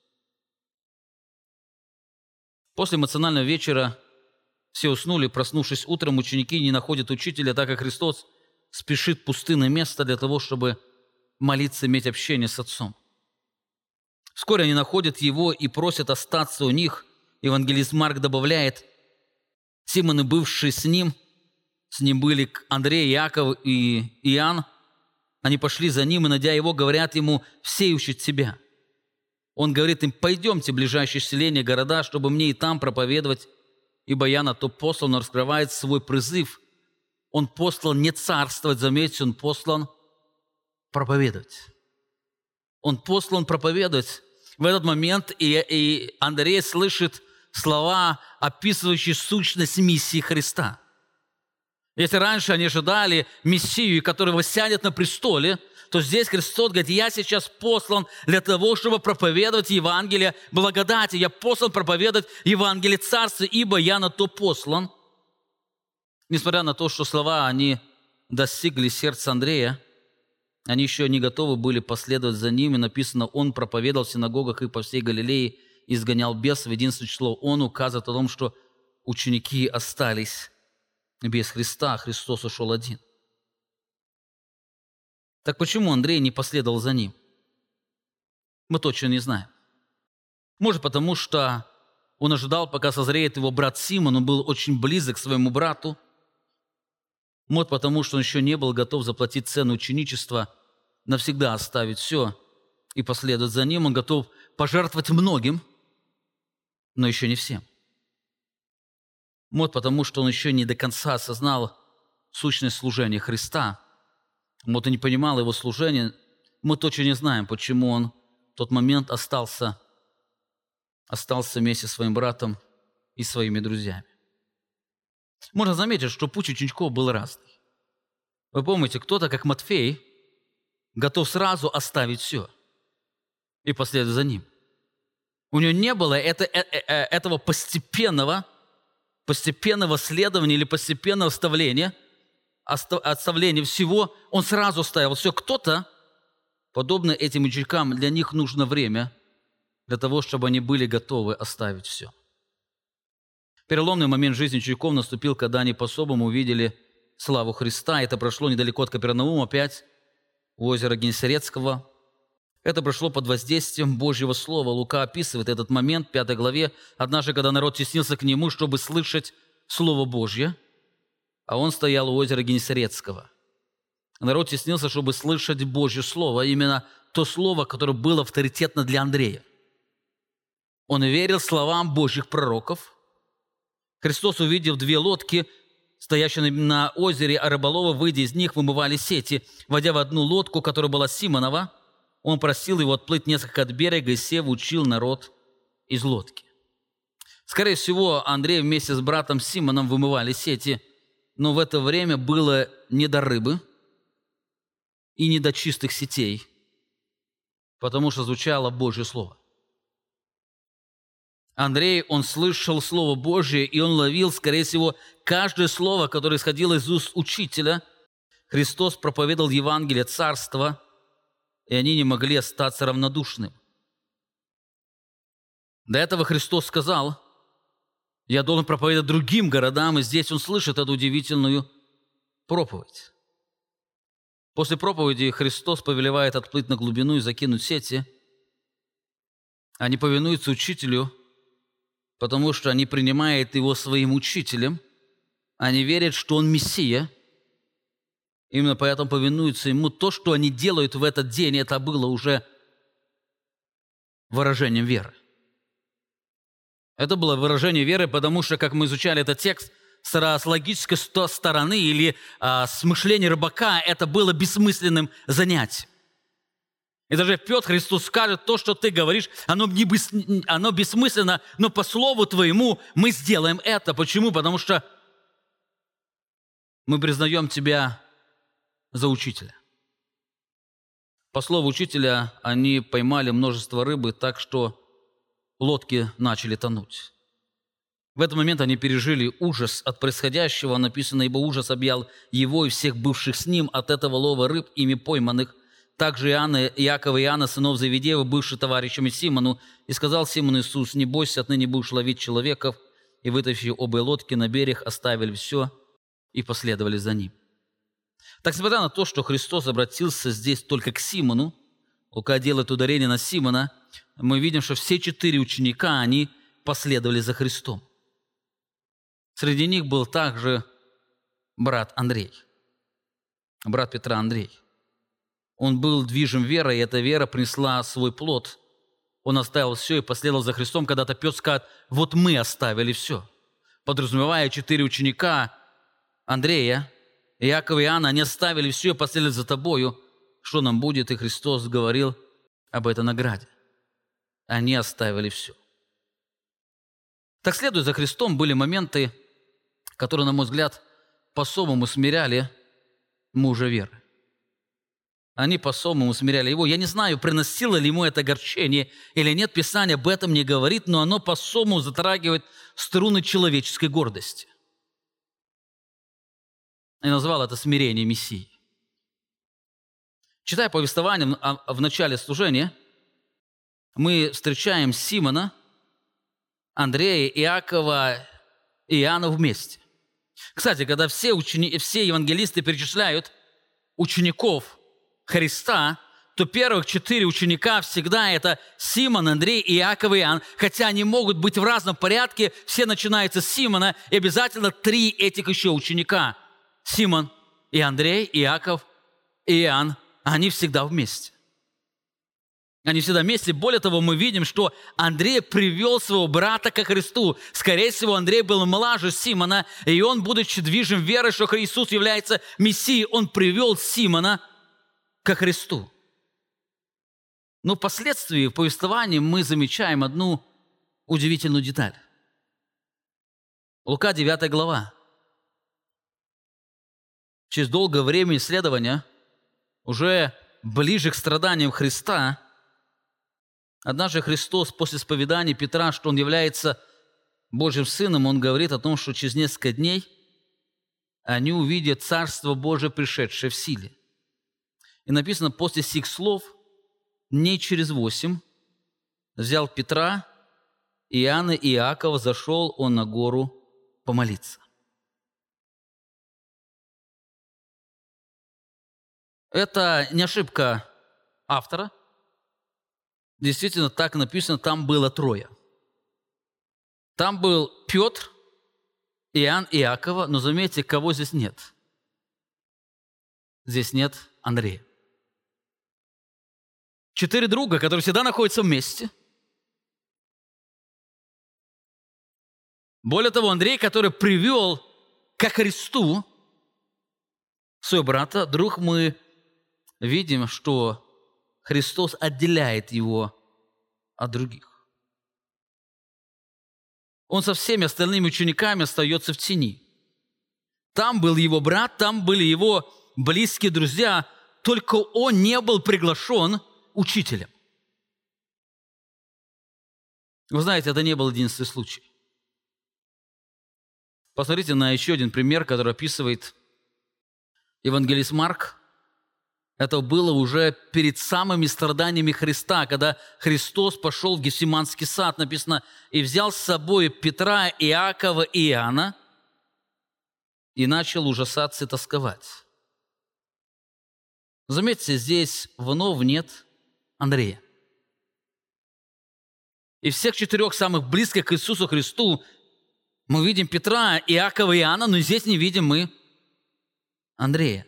После эмоционального вечера все уснули, проснувшись утром, ученики не находят учителя, так как Христос – спешит в пустынное место для того, чтобы молиться, иметь общение с Отцом. Вскоре они находят его и просят остаться у них. Евангелист Марк добавляет, Симон и бывший с ним, с ним были Андрей, Яков и Иоанн, они пошли за ним и, найдя его, говорят ему, все ищут тебя. Он говорит им, пойдемте в ближайшие селения, города, чтобы мне и там проповедовать, ибо я на то послан, раскрывает свой призыв – он послан не царствовать, заметьте, он послан проповедовать. Он послан проповедовать. В этот момент и, и Андрей слышит слова, описывающие сущность миссии Христа. Если раньше они ожидали Мессию, который воссядет на престоле, то здесь Христос говорит, я сейчас послан для того, чтобы проповедовать Евангелие благодати. Я послан проповедовать Евангелие Царства, ибо я на то послан – Несмотря на то, что слова, они достигли сердца Андрея, они еще не готовы были последовать за ними. Написано, он проповедовал в синагогах и по всей Галилее, изгонял бесов. Единственное число он указывает о том, что ученики остались без Христа, Христос ушел один. Так почему Андрей не последовал за ним? Мы точно не знаем. Может, потому что он ожидал, пока созреет его брат Симон, он был очень близок к своему брату. Может, потому что он еще не был готов заплатить цену ученичества, навсегда оставить все и последовать за ним. Он готов пожертвовать многим, но еще не всем. Может, потому что он еще не до конца осознал сущность служения Христа. Вот и не понимал его служения. Мы точно не знаем, почему он в тот момент остался, остался вместе с своим братом и своими друзьями. Можно заметить, что путь учеников был разный. Вы помните, кто-то, как Матфей, готов сразу оставить все и последовать за ним. У него не было это, э, э, э, этого постепенного, постепенного следования или постепенного вставления – отставления всего, он сразу ставил все. Кто-то, подобно этим ученикам, для них нужно время для того, чтобы они были готовы оставить все. Переломный момент жизни учеников наступил, когда они по-особому увидели славу Христа. Это прошло недалеко от Капернаума, опять у озера Генесарецкого. Это прошло под воздействием Божьего Слова. Лука описывает этот момент в пятой главе. Однажды, когда народ теснился к нему, чтобы слышать Слово Божье – а он стоял у озера Генесарецкого. Народ теснился, чтобы слышать Божье Слово, а именно то Слово, которое было авторитетно для Андрея. Он верил словам Божьих пророков. Христос, увидев две лодки, стоящие на озере, а рыболовы, выйдя из них, вымывали сети. Войдя в одну лодку, которая была Симонова, он просил его отплыть несколько от берега и, сев, учил народ из лодки. Скорее всего, Андрей вместе с братом Симоном вымывали сети – но в это время было не до рыбы и не до чистых сетей, потому что звучало Божье Слово. Андрей, он слышал Слово Божье, и он ловил, скорее всего, каждое слово, которое исходило из уст учителя. Христос проповедовал Евангелие Царства, и они не могли остаться равнодушным. До этого Христос сказал – я должен проповедовать другим городам, и здесь он слышит эту удивительную проповедь. После проповеди Христос повелевает отплыть на глубину и закинуть сети. Они повинуются учителю, потому что они принимают его своим учителем. Они верят, что он Мессия. Именно поэтому повинуются ему. То, что они делают в этот день, это было уже выражением веры. Это было выражение веры, потому что, как мы изучали этот текст, с логической стороны или а, с мышления рыбака это было бессмысленным занятием. И даже Петр Христос скажет, то, что ты говоришь, оно, не бес, оно бессмысленно, но по слову твоему мы сделаем это. Почему? Потому что мы признаем тебя за учителя. По слову учителя, они поймали множество рыбы так, что лодки начали тонуть. В этот момент они пережили ужас от происходящего. Написано, ибо ужас объял его и всех бывших с ним от этого лова рыб, ими пойманных. Также Иоанна, Иакова и Иоанна, сынов Завидеева, бывших товарищами Симону, и сказал Симону Иисус, не бойся, отныне будешь ловить человеков. И вытащив обе лодки на берег, оставили все и последовали за ним. Так, несмотря на то, что Христос обратился здесь только к Симону, Лука делает ударение на Симона, мы видим, что все четыре ученика, они последовали за Христом. Среди них был также брат Андрей, брат Петра Андрей. Он был движим верой, и эта вера принесла свой плод. Он оставил все и последовал за Христом. Когда-то Петр скажет, вот мы оставили все. Подразумевая четыре ученика Андрея, Иакова и Иоанна, они оставили все и последовали за тобою. Что нам будет? И Христос говорил об этой награде. Они оставили все. Так, следуя за Христом, были моменты, которые, на мой взгляд, по-особому смиряли мужа веры. Они по-особому смиряли его. Я не знаю, приносило ли ему это огорчение или нет, Писание об этом не говорит, но оно по-особому затрагивает струны человеческой гордости. И назвал это смирение Мессии. Читая повествование в начале служения – мы встречаем Симона, Андрея, Иакова и Иоанна вместе. Кстати, когда все, учени... все евангелисты перечисляют учеников Христа, то первых четыре ученика всегда это Симон, Андрей и Иаков и Иоанн. Хотя они могут быть в разном порядке, все начинаются с Симона, и обязательно три этих еще ученика. Симон и Андрей, Иаков и Иоанн, они всегда вместе. Они всегда вместе. Более того, мы видим, что Андрей привел своего брата ко Христу. Скорее всего, Андрей был младше Симона, и он, будучи движим верой, что Иисус является Мессией, он привел Симона ко Христу. Но впоследствии в повествовании мы замечаем одну удивительную деталь. Лука 9 глава. Через долгое время исследования, уже ближе к страданиям Христа, Однажды Христос после исповедания Петра, что Он является Божьим Сыном, Он говорит о том, что через несколько дней они увидят Царство Божие, пришедшее в силе. И написано, после сих слов, дней через восемь, взял Петра, Иоанна и Иакова, зашел он на гору помолиться. Это не ошибка автора – действительно так написано, там было трое. Там был Петр, Иоанн и Иакова, но заметьте, кого здесь нет. Здесь нет Андрея. Четыре друга, которые всегда находятся вместе. Более того, Андрей, который привел ко Христу своего брата, друг мы видим, что Христос отделяет его от других. Он со всеми остальными учениками остается в тени. Там был его брат, там были его близкие друзья, только он не был приглашен учителем. Вы знаете, это не был единственный случай. Посмотрите на еще один пример, который описывает евангелист Марк это было уже перед самыми страданиями Христа, когда Христос пошел в Гефсиманский сад, написано, и взял с собой Петра, Иакова и Иоанна, и начал ужасаться и тосковать. Заметьте, здесь вновь нет Андрея. И всех четырех самых близких к Иисусу Христу мы видим Петра, Иакова и Иоанна, но здесь не видим мы Андрея.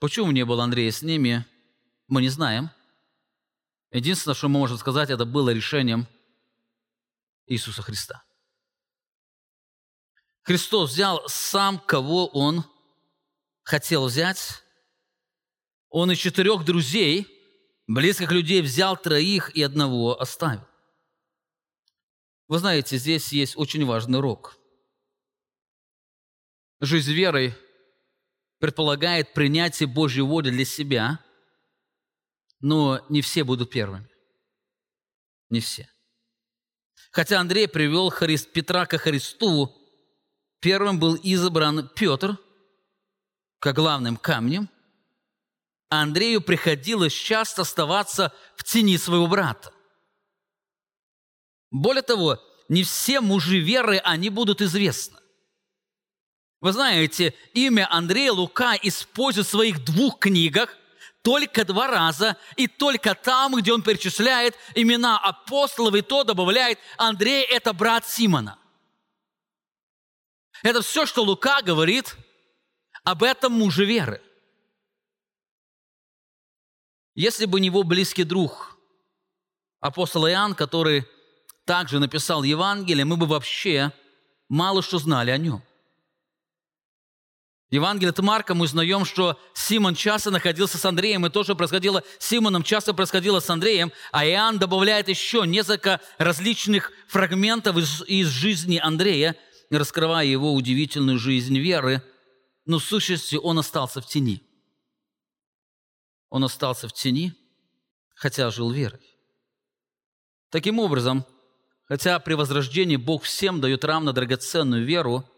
Почему не было Андрея с ними, мы не знаем. Единственное, что мы можем сказать, это было решением Иисуса Христа. Христос взял сам, кого Он хотел взять. Он из четырех друзей, близких людей, взял троих и одного оставил. Вы знаете, здесь есть очень важный урок. Жизнь верой предполагает принятие Божьей воли для себя, но не все будут первыми. Не все. Хотя Андрей привел Христ, Петра ко Христу, первым был избран Петр, как главным камнем, а Андрею приходилось часто оставаться в тени своего брата. Более того, не все мужи веры, они будут известны. Вы знаете, имя Андрея Лука использует в своих двух книгах только два раза, и только там, где он перечисляет имена апостолов, и то добавляет, Андрей – это брат Симона. Это все, что Лука говорит об этом муже веры. Если бы не его близкий друг, апостол Иоанн, который также написал Евангелие, мы бы вообще мало что знали о нем. Евангелие от Марка мы узнаем, что Симон часто находился с Андреем, и то, что происходило с Симоном, часто происходило с Андреем, а Иоанн добавляет еще несколько различных фрагментов из, из жизни Андрея, раскрывая его удивительную жизнь веры, но в сущности он остался в тени. Он остался в тени, хотя жил верой. Таким образом, хотя при возрождении Бог всем дает равно драгоценную веру,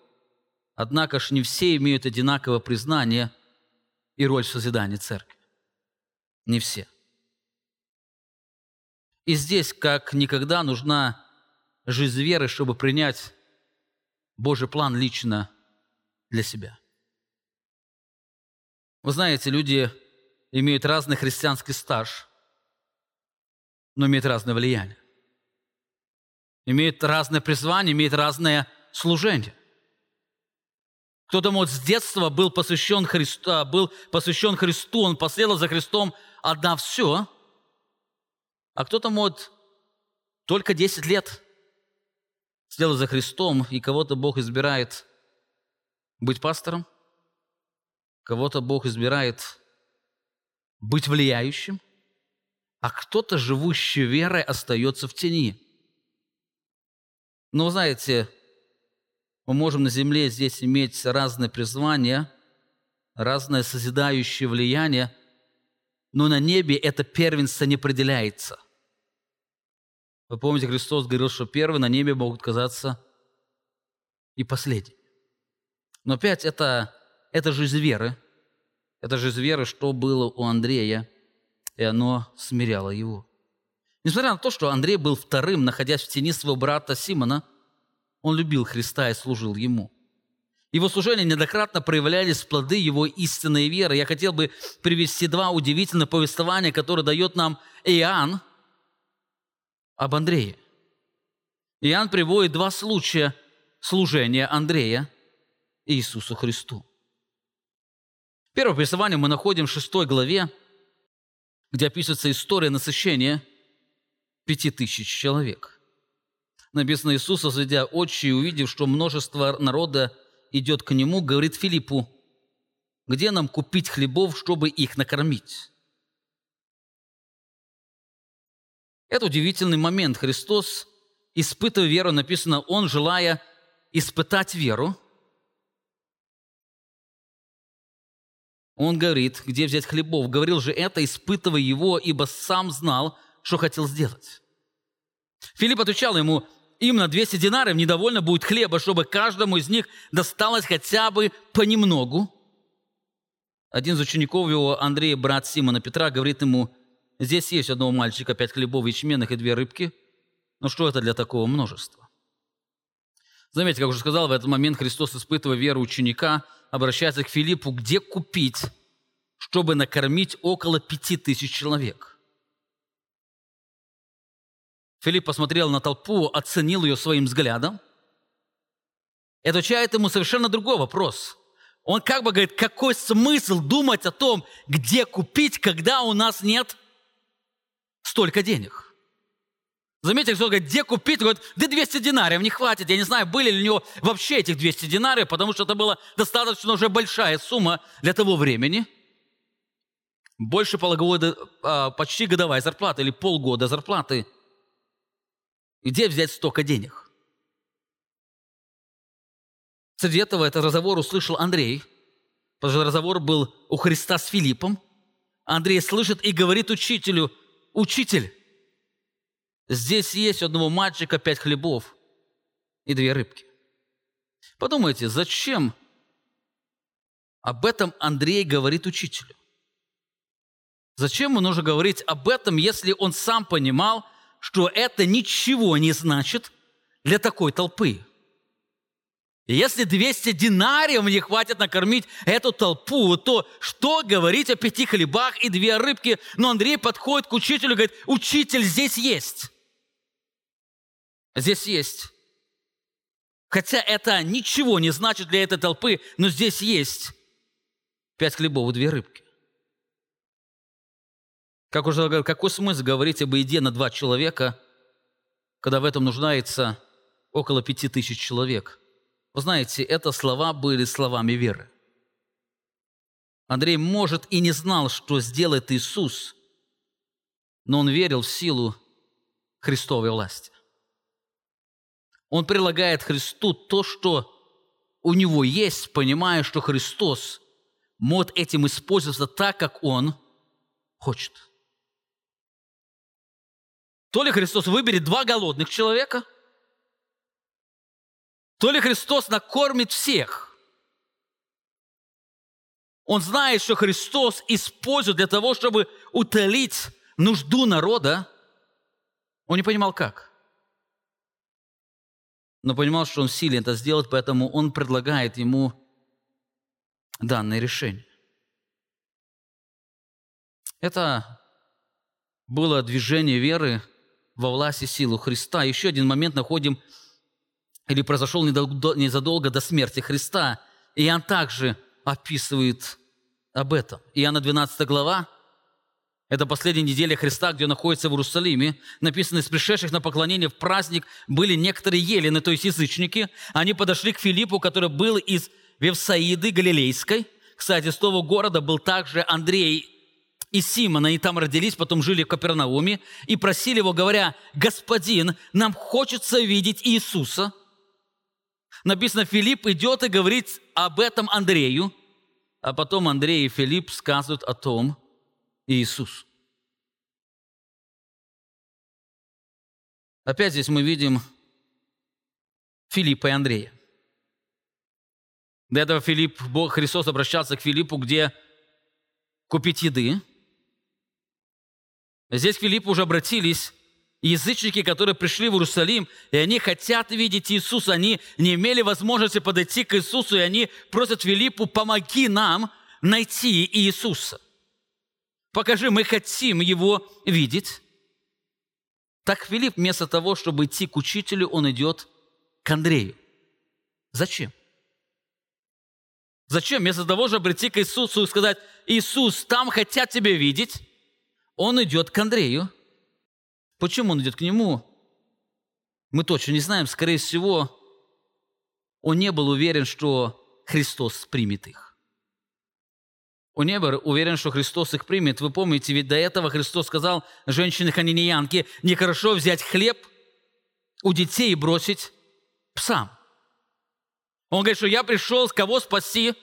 Однако ж не все имеют одинаковое признание и роль в созидании церкви. Не все. И здесь, как никогда, нужна жизнь веры, чтобы принять Божий план лично для себя. Вы знаете, люди имеют разный христианский стаж, но имеют разное влияние. Имеют разное призвание, имеют разное служение. Кто-то, может, с детства был посвящен Христу, а, был посвящен Христу, он последовал за Христом, отдав все. А кто-то, может, только 10 лет следовал за Христом, и кого-то Бог избирает быть пастором, кого-то Бог избирает быть влияющим, а кто-то, живущий верой, остается в тени. Но, знаете, мы можем на земле здесь иметь разные призвания, разное созидающее влияние, но на небе это первенство не определяется. Вы помните, Христос говорил, что первые на небе могут казаться и последние. Но опять это, это жизнь веры. Это жизнь веры, что было у Андрея, и оно смиряло его. Несмотря на то, что Андрей был вторым, находясь в тени своего брата Симона – он любил Христа и служил Ему. Его служения неоднократно проявлялись плоды его истинной веры. Я хотел бы привести два удивительных повествования, которые дает нам Иоанн об Андрее. Иоанн приводит два случая служения Андрея Иисусу Христу. Первое повествование мы находим в шестой главе, где описывается история насыщения пяти тысяч человек написано, Иисус, возведя очи и увидев, что множество народа идет к Нему, говорит Филиппу, где нам купить хлебов, чтобы их накормить? Это удивительный момент. Христос, испытывая веру, написано, Он, желая испытать веру, Он говорит, где взять хлебов. Говорил же это, испытывая его, ибо сам знал, что хотел сделать. Филипп отвечал ему, им на 200 динаров недовольно будет хлеба, чтобы каждому из них досталось хотя бы понемногу. Один из учеников его, Андрей, брат Симона Петра, говорит ему, здесь есть одного мальчика, пять хлебов ячменных и две рыбки. Но что это для такого множества? Заметьте, как уже сказал, в этот момент Христос, испытывая веру ученика, обращается к Филиппу, где купить, чтобы накормить около пяти тысяч человек – Филипп посмотрел на толпу, оценил ее своим взглядом и отвечает ему совершенно другой вопрос. Он как бы говорит, какой смысл думать о том, где купить, когда у нас нет столько денег? Заметьте, кто говорит, где купить? Говорит, да 200 динариев не хватит. Я не знаю, были ли у него вообще этих 200 динариев, потому что это была достаточно уже большая сумма для того времени. Больше полугода, почти годовая зарплата или полгода зарплаты – где взять столько денег? Среди этого этот разговор услышал Андрей, потому что разговор был у Христа с Филиппом. Андрей слышит и говорит учителю, «Учитель, здесь есть у одного мальчика пять хлебов и две рыбки». Подумайте, зачем об этом Андрей говорит учителю? Зачем ему нужно говорить об этом, если он сам понимал, что это ничего не значит для такой толпы. если 200 динариев не хватит накормить эту толпу, то что говорить о пяти хлебах и две рыбки? Но Андрей подходит к учителю и говорит, учитель, здесь есть. Здесь есть. Хотя это ничего не значит для этой толпы, но здесь есть пять хлебов и две рыбки. Как уже говорил, какой смысл говорить об еде на два человека, когда в этом нуждается около пяти тысяч человек? Вы знаете, это слова были словами веры. Андрей, может, и не знал, что сделает Иисус, но он верил в силу Христовой власти. Он прилагает Христу то, что у него есть, понимая, что Христос может этим использоваться так, как Он хочет. То ли Христос выберет два голодных человека, то ли Христос накормит всех. Он знает, что Христос использует для того, чтобы утолить нужду народа. Он не понимал, как. Но понимал, что он силен это сделать, поэтому он предлагает ему данное решение. Это было движение веры во власть и силу Христа. Еще один момент находим, или произошел незадолго до смерти Христа. Иоанн также описывает об этом. Иоанна 12 глава, это последняя неделя Христа, где он находится в Иерусалиме. Написано, из пришедших на поклонение в праздник были некоторые елены, то есть язычники. Они подошли к Филиппу, который был из Вевсаиды Галилейской. Кстати, с того города был также Андрей и Симона, они там родились, потом жили в Капернауме, и просили его, говоря, «Господин, нам хочется видеть Иисуса». Написано, Филипп идет и говорит об этом Андрею, а потом Андрей и Филипп сказывают о том Иисус. Опять здесь мы видим Филиппа и Андрея. До этого Филипп, Бог Христос обращался к Филиппу, где купить еды – Здесь к Филиппу уже обратились язычники, которые пришли в Иерусалим, и они хотят видеть Иисуса. Они не имели возможности подойти к Иисусу, и они просят Филиппу, помоги нам найти Иисуса. Покажи, мы хотим Его видеть. Так Филипп вместо того, чтобы идти к учителю, он идет к Андрею. Зачем? Зачем? Вместо того, чтобы прийти к Иисусу и сказать, Иисус, там хотят тебя видеть, он идет к Андрею. Почему он идет к нему? Мы точно не знаем. Скорее всего, он не был уверен, что Христос примет их. Не был уверен, что Христос их примет. Вы помните, ведь до этого Христос сказал женщине ханинеянке, нехорошо взять хлеб у детей и бросить псам. Он говорит, что я пришел кого спасти?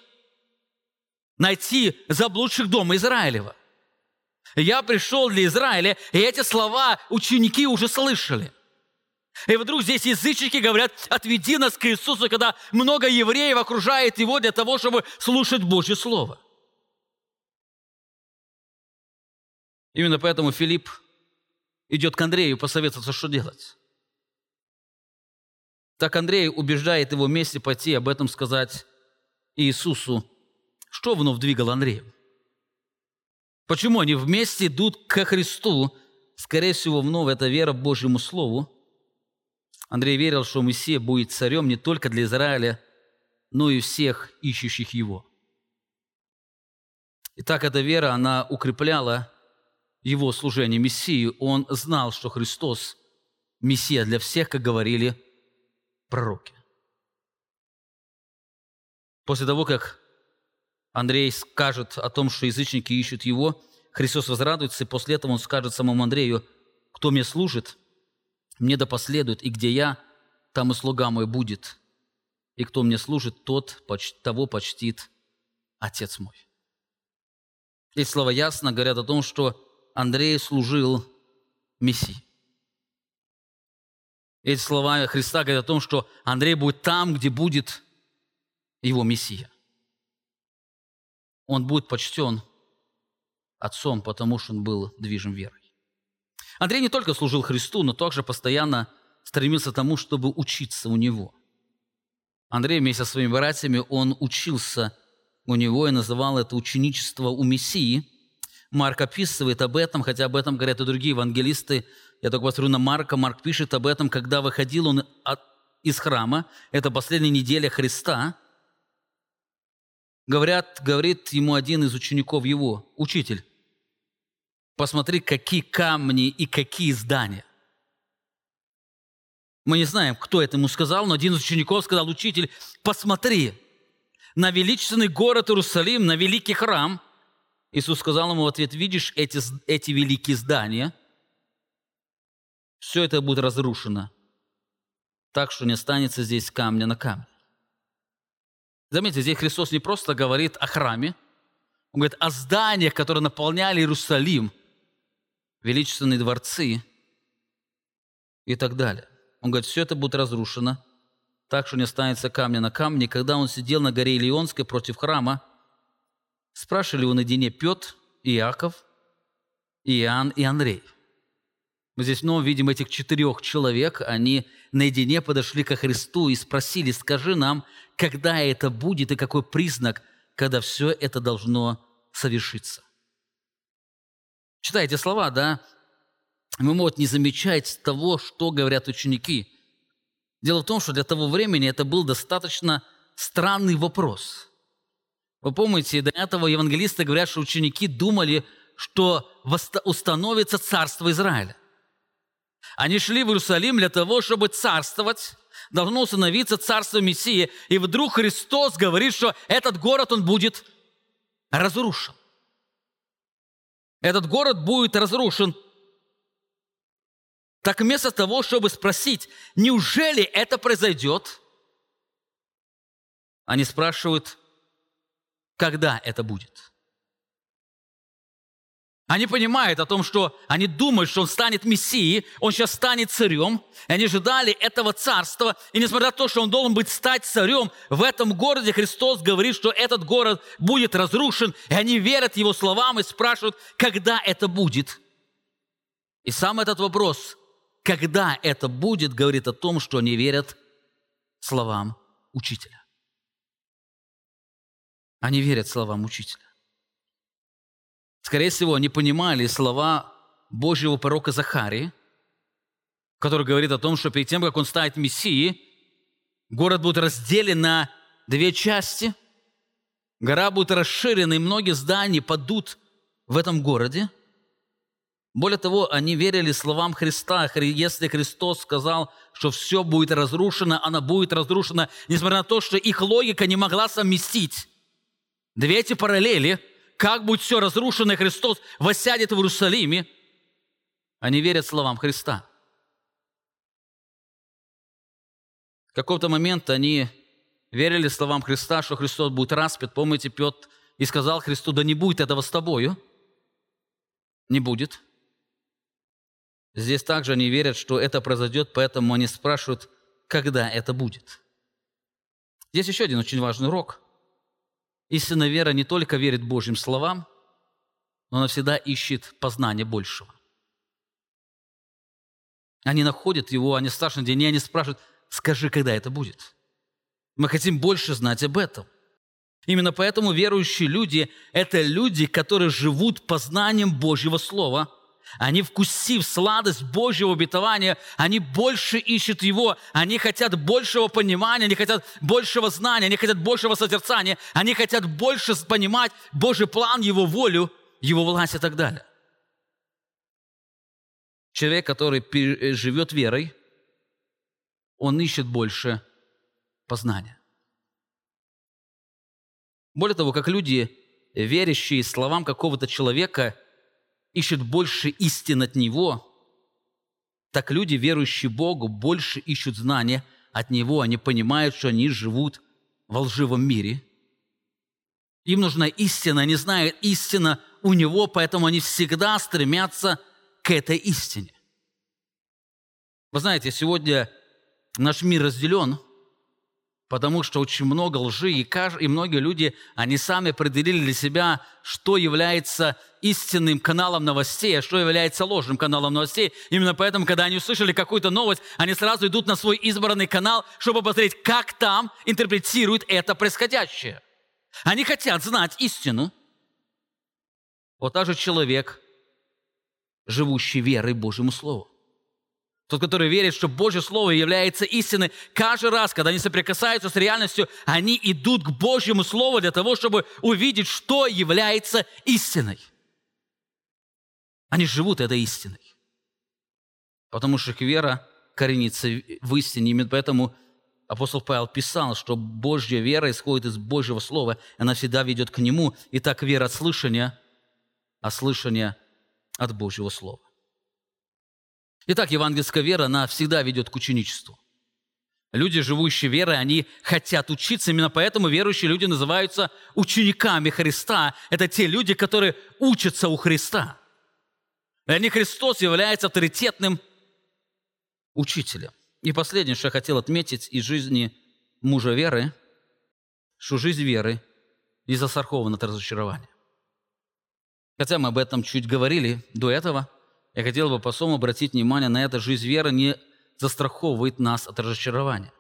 Найти заблудших дома Израилева. Я пришел для Израиля, и эти слова ученики уже слышали. И вдруг здесь язычники говорят, отведи нас к Иисусу, когда много евреев окружает его для того, чтобы слушать Божье Слово. Именно поэтому Филипп идет к Андрею посоветоваться, что делать. Так Андрей убеждает его вместе пойти об этом сказать Иисусу. Что вновь двигало Андреем? Почему они вместе идут к Христу? Скорее всего, вновь это вера Божьему Слову. Андрей верил, что Мессия будет царем не только для Израиля, но и всех ищущих его. Итак, эта вера, она укрепляла его служение Мессии. Он знал, что Христос – Мессия для всех, как говорили пророки. После того, как Андрей скажет о том, что язычники ищут его, Христос возрадуется, и после этого он скажет самому Андрею, кто мне служит, мне да последует, и где я, там и слуга мой будет. И кто мне служит, тот того почтит Отец мой. Эти слова ясно говорят о том, что Андрей служил Мессии. Эти слова Христа говорят о том, что Андрей будет там, где будет его Мессия он будет почтен отцом, потому что он был движим верой. Андрей не только служил Христу, но также постоянно стремился к тому, чтобы учиться у него. Андрей вместе со своими братьями, он учился у него и называл это ученичество у Мессии. Марк описывает об этом, хотя об этом говорят и другие евангелисты. Я только посмотрю на Марка. Марк пишет об этом, когда выходил он от, из храма. Это последняя неделя Христа. Говорят, говорит ему один из учеников его, учитель, посмотри, какие камни и какие здания. Мы не знаем, кто это ему сказал, но один из учеников сказал, учитель, посмотри на величественный город Иерусалим, на великий храм. Иисус сказал ему в ответ, видишь эти, эти великие здания? Все это будет разрушено, так что не останется здесь камня на камне. Заметьте, здесь Христос не просто говорит о храме, Он говорит о зданиях, которые наполняли Иерусалим, величественные дворцы и так далее. Он говорит, все это будет разрушено, так что не останется камня на камне. Когда он сидел на горе Илионской против храма, спрашивали его наедине Петр, Иаков, Иоанн и Андрей – мы здесь снова видим этих четырех человек, они наедине подошли ко Христу и спросили, скажи нам, когда это будет и какой признак, когда все это должно совершиться. читая эти слова, да, мы можем не замечать того, что говорят ученики. Дело в том, что для того времени это был достаточно странный вопрос. Вы помните, до этого евангелисты говорят, что ученики думали, что установится царство Израиля. Они шли в Иерусалим для того, чтобы царствовать, должно установиться царство Мессии, и вдруг Христос говорит, что этот город, он будет разрушен. Этот город будет разрушен. Так вместо того, чтобы спросить, неужели это произойдет, они спрашивают, когда это будет. Они понимают о том, что они думают, что он станет мессией, он сейчас станет царем. И они ожидали этого царства. И несмотря на то, что он должен быть стать царем, в этом городе Христос говорит, что этот город будет разрушен. И они верят его словам и спрашивают, когда это будет. И сам этот вопрос, когда это будет, говорит о том, что они верят словам учителя. Они верят словам учителя. Скорее всего, они понимали слова Божьего пророка Захарии, который говорит о том, что перед тем, как он станет Мессией, город будет разделен на две части, гора будет расширена, и многие здания падут в этом городе. Более того, они верили словам Христа. Если Христос сказал, что все будет разрушено, она будет разрушена, несмотря на то, что их логика не могла совместить. Две эти параллели – как будет все разрушено, Христос воссядет в Иерусалиме, они верят словам Христа. В какой-то момент они верили словам Христа, что Христос будет распят. Помните, Петр и сказал Христу, да не будет этого с тобою. Не будет. Здесь также они верят, что это произойдет, поэтому они спрашивают, когда это будет. Здесь еще один очень важный урок – Истинная вера не только верит Божьим словам, но она всегда ищет познания большего. Они находят его, они страшно день, и они спрашивают, скажи, когда это будет. Мы хотим больше знать об этом. Именно поэтому верующие люди – это люди, которые живут познанием Божьего Слова – они, вкусив сладость Божьего обетования, они больше ищут Его, они хотят большего понимания, они хотят большего знания, они хотят большего созерцания, они хотят больше понимать Божий план, Его волю, Его власть и так далее. Человек, который э, живет верой, он ищет больше познания. Более того, как люди, верящие словам какого-то человека – ищут больше истин от Него, так люди, верующие Богу, больше ищут знания от Него. Они понимают, что они живут во лживом мире. Им нужна истина, они знают истина у Него, поэтому они всегда стремятся к этой истине. Вы знаете, сегодня наш мир разделен – потому что очень много лжи, и, и многие люди, они сами определили для себя, что является истинным каналом новостей, а что является ложным каналом новостей. Именно поэтому, когда они услышали какую-то новость, они сразу идут на свой избранный канал, чтобы посмотреть, как там интерпретируют это происходящее. Они хотят знать истину. Вот так же человек, живущий верой Божьему Слову. Тот, который верит, что Божье Слово является истиной, каждый раз, когда они соприкасаются с реальностью, они идут к Божьему Слову для того, чтобы увидеть, что является истиной. Они живут этой истиной. Потому что их вера коренится в истине. Именно поэтому апостол Павел писал, что Божья вера исходит из Божьего Слова, она всегда ведет к Нему. И так вера от слышания, а слышание от Божьего Слова. Итак, евангельская вера, она всегда ведет к ученичеству. Люди, живущие верой, они хотят учиться. Именно поэтому верующие люди называются учениками Христа. Это те люди, которые учатся у Христа. Для них Христос является авторитетным учителем. И последнее, что я хотел отметить из жизни мужа веры, что жизнь веры не застрахована от разочарования. Хотя мы об этом чуть говорили до этого – я хотел бы посом обратить внимание на это. Жизнь веры не застраховывает нас от разочарования.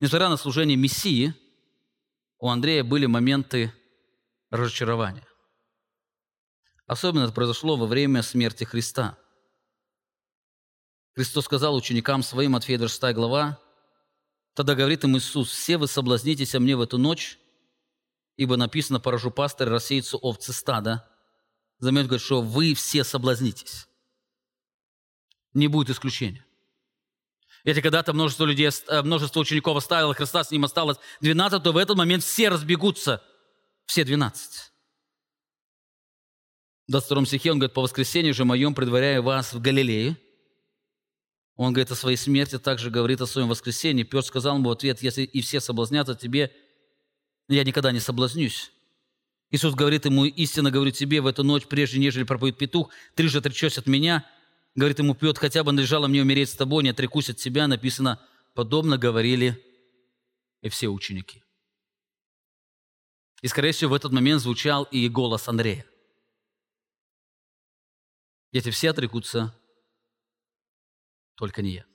Несмотря на служение Мессии, у Андрея были моменты разочарования. Особенно это произошло во время смерти Христа. Христос сказал ученикам своим, Матфея 26 глава, Тогда говорит им Иисус, «Все вы соблазнитесь о мне в эту ночь, ибо написано, поражу пастырь, рассеется овцы стада». Заметь, говорит, что вы все соблазнитесь. Не будет исключения. Если когда-то множество людей, э, множество учеников оставило Христа, с ним осталось 12, то в этот момент все разбегутся, все 12. В 22 стихе он говорит, «По воскресенье же моем предваряю вас в Галилее». Он говорит о своей смерти, также говорит о своем воскресении. Петр сказал ему в ответ, «Если и все соблазнятся тебе, я никогда не соблазнюсь». Иисус говорит ему, «Истинно говорю тебе, в эту ночь, прежде нежели проповедует петух, ты же отречешься от меня». Говорит ему Петр, «Хотя бы надлежало мне умереть с тобой, не отрекусь от тебя». Написано, подобно говорили и все ученики. И, скорее всего, в этот момент звучал и голос Андрея. Если все отрекутся, только не я.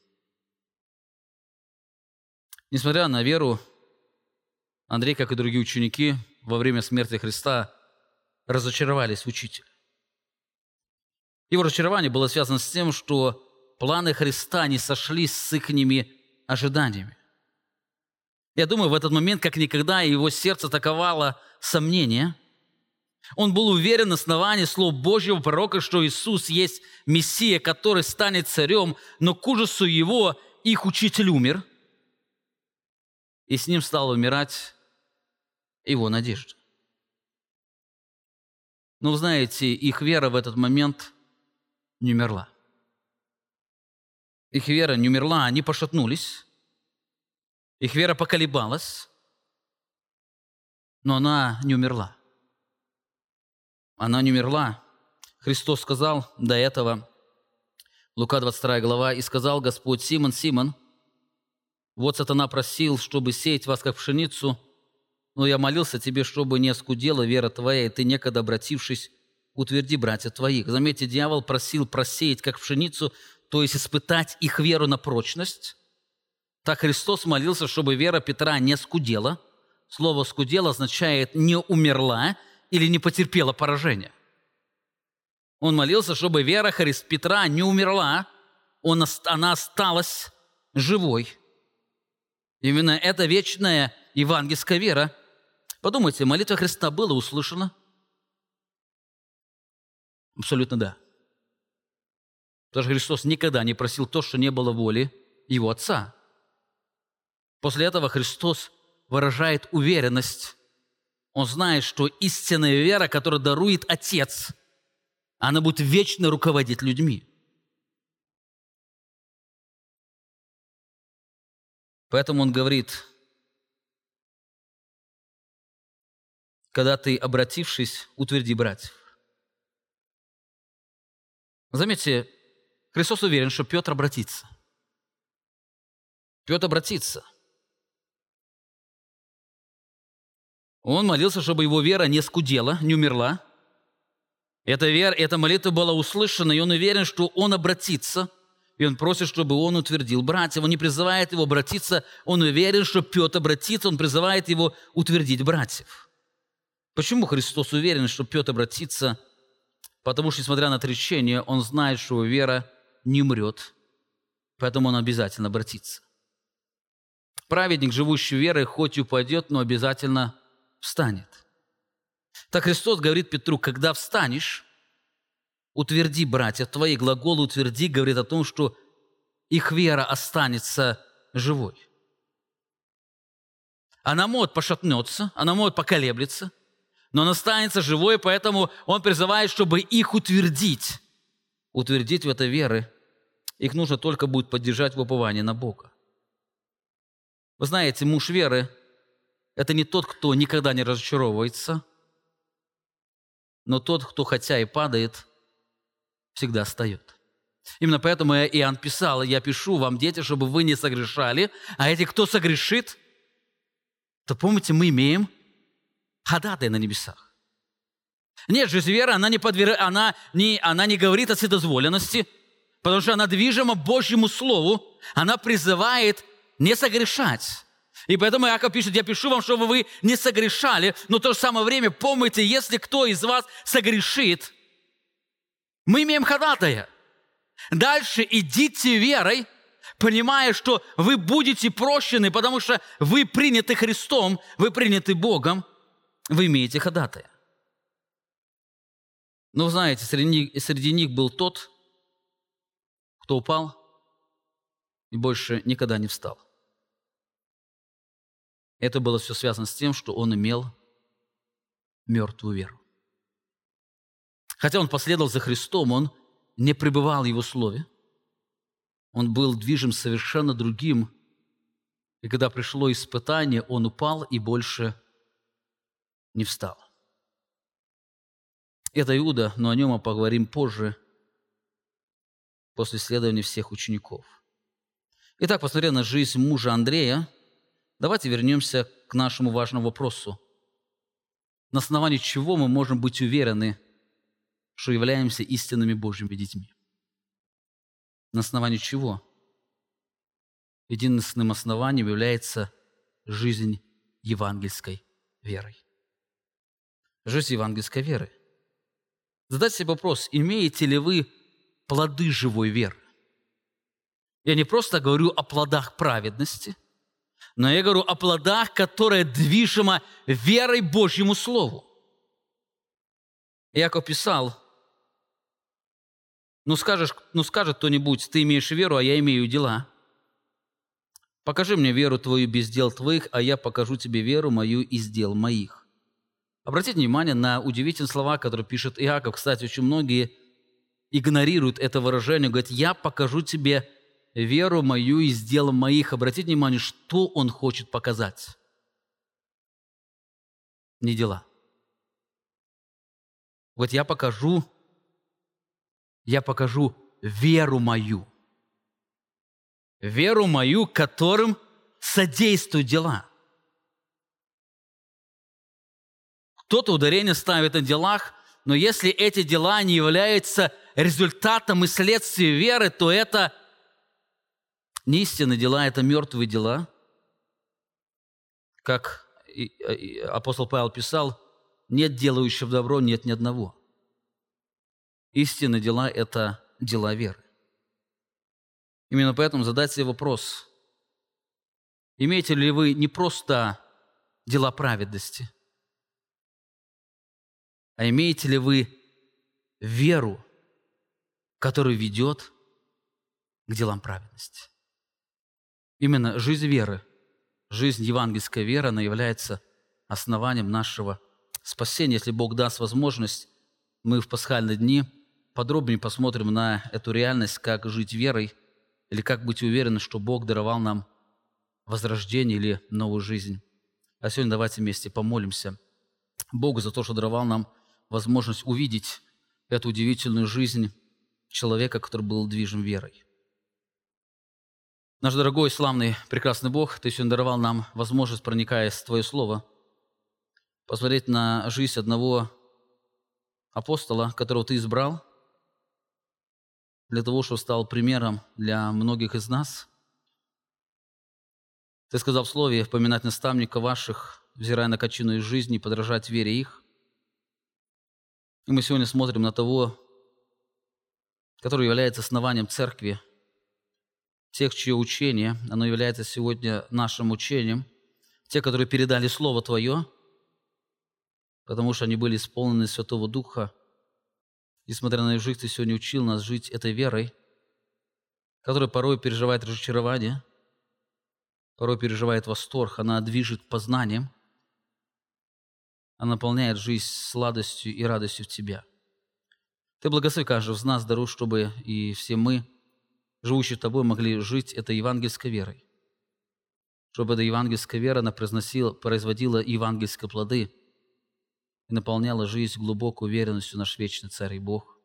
Несмотря на веру, Андрей, как и другие ученики, во время смерти Христа разочаровались в учителе. Его разочарование было связано с тем, что планы Христа не сошлись с их ожиданиями. Я думаю, в этот момент, как никогда, его сердце атаковало сомнение. Он был уверен на основании слов Божьего пророка, что Иисус есть Мессия, который станет царем, но к ужасу его их учитель умер, и с ним стала умирать его надежда. Но, знаете, их вера в этот момент не умерла. Их вера не умерла, они пошатнулись, их вера поколебалась, но она не умерла. Она не умерла. Христос сказал до этого, Лука 22 глава, «И сказал Господь, Симон, Симон, вот сатана просил, чтобы сеять вас, как пшеницу, но я молился тебе, чтобы не оскудела вера твоя, и ты, некогда обратившись, утверди братья твоих». Заметьте, дьявол просил просеять, как пшеницу, то есть испытать их веру на прочность, так Христос молился, чтобы вера Петра не скудела. Слово «скудела» означает «не умерла» или «не потерпела поражение». Он молился, чтобы вера Христ Петра не умерла, он, она осталась живой. Именно эта вечная евангельская вера. Подумайте, молитва Христа была услышана? Абсолютно да. Потому что Христос никогда не просил то, что не было воли Его Отца. После этого Христос выражает уверенность. Он знает, что истинная вера, которую дарует Отец, она будет вечно руководить людьми. Поэтому он говорит, когда ты, обратившись, утверди братьев. Заметьте, Христос уверен, что Петр обратится. Петр обратится. Он молился, чтобы его вера не скудела, не умерла. Эта, вера, эта молитва была услышана, и он уверен, что он обратится, и он просит, чтобы он утвердил братьев. Он не призывает его обратиться, он уверен, что Петр обратится, он призывает его утвердить братьев. Почему Христос уверен, что Петр обратится? Потому что, несмотря на отречение, он знает, что его вера не умрет, поэтому он обязательно обратится. Праведник, живущий верой, хоть и упадет, но обязательно встанет. Так Христос говорит Петру, когда встанешь, утверди, братья, твои глаголы утверди, говорит о том, что их вера останется живой. Она может пошатнется, она может поколеблется, но она останется живой, поэтому он призывает, чтобы их утвердить. Утвердить в этой веры. Их нужно только будет поддержать в уповании на Бога. Вы знаете, муж веры это не тот, кто никогда не разочаровывается, но тот, кто хотя и падает, всегда встает. Именно поэтому Иоанн писал, я пишу вам, дети, чтобы вы не согрешали, а эти, кто согрешит, то помните, мы имеем ходатай на небесах. Нет, жизнь веры, она не, подвер... она, не, она не говорит о вседозволенности, потому что она движима Божьему Слову, она призывает не согрешать. И поэтому Иаков пишет, я пишу вам, чтобы вы не согрешали, но в то же самое время помните, если кто из вас согрешит, Мы имеем ходатая. Дальше идите верой, понимая, что вы будете прощены, потому что вы приняты Христом, вы приняты Богом, вы имеете ходатая. Но вы знаете, среди среди них был тот, кто упал и больше никогда не встал. Это было все связано с тем, что он имел мертвую веру. Хотя он последовал за Христом, он не пребывал в Его Слове. Он был движим совершенно другим. И когда пришло испытание, он упал и больше не встал. Это Иуда, но о нем мы поговорим позже, после исследования всех учеников. Итак, посмотрев на жизнь мужа Андрея, давайте вернемся к нашему важному вопросу. На основании чего мы можем быть уверены, что являемся истинными Божьими детьми? На основании чего? Единственным основанием является жизнь евангельской верой. Жизнь евангельской веры – задать себе вопрос, имеете ли вы плоды живой веры? Я не просто говорю о плодах праведности, но я говорю о плодах, которые движима верой Божьему Слову. Яков писал, ну, скажешь, ну скажет кто-нибудь, ты имеешь веру, а я имею дела. Покажи мне веру твою без дел твоих, а я покажу тебе веру мою из дел моих. Обратите внимание на удивительные слова, которые пишет Иаков. Кстати, очень многие игнорируют это выражение, говорят, я покажу тебе веру мою из дел моих. Обратите внимание, что он хочет показать. Не дела. Вот я покажу, я покажу веру мою. Веру мою, которым содействуют дела – Кто-то ударение ставит на делах, но если эти дела не являются результатом и следствием веры, то это не истинные дела, это мертвые дела. Как апостол Павел писал, нет делающего добро, нет ни одного. Истинные дела – это дела веры. Именно поэтому задать себе вопрос, имеете ли вы не просто дела праведности – а имеете ли вы веру, которая ведет к делам праведности? Именно жизнь веры, жизнь евангельской веры, она является основанием нашего спасения. Если Бог даст возможность, мы в пасхальные дни подробнее посмотрим на эту реальность, как жить верой, или как быть уверены, что Бог даровал нам возрождение или новую жизнь. А сегодня давайте вместе помолимся Богу за то, что даровал нам возможность увидеть эту удивительную жизнь человека, который был движим верой. Наш дорогой, славный, прекрасный Бог, Ты сегодня даровал нам возможность, проникая в Твое Слово, посмотреть на жизнь одного апостола, которого Ты избрал, для того, чтобы стал примером для многих из нас. Ты сказал в Слове, поминать наставника ваших, взирая на качину их жизни, подражать вере их. И мы сегодня смотрим на того, который является основанием церкви, тех, чье учение, оно является сегодня нашим учением, те, которые передали Слово Твое, потому что они были исполнены Святого Духа. И смотря на их жизнь, Ты сегодня учил нас жить этой верой, которая порой переживает разочарование, порой переживает восторг, она движет познанием – она наполняет жизнь сладостью и радостью в Тебя. Ты благослови каждого из нас, даруй, чтобы и все мы, живущие Тобой, могли жить этой евангельской верой. Чтобы эта евангельская вера, она производила евангельские плоды и наполняла жизнь глубокой уверенностью наш вечный Царь и Бог.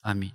Аминь.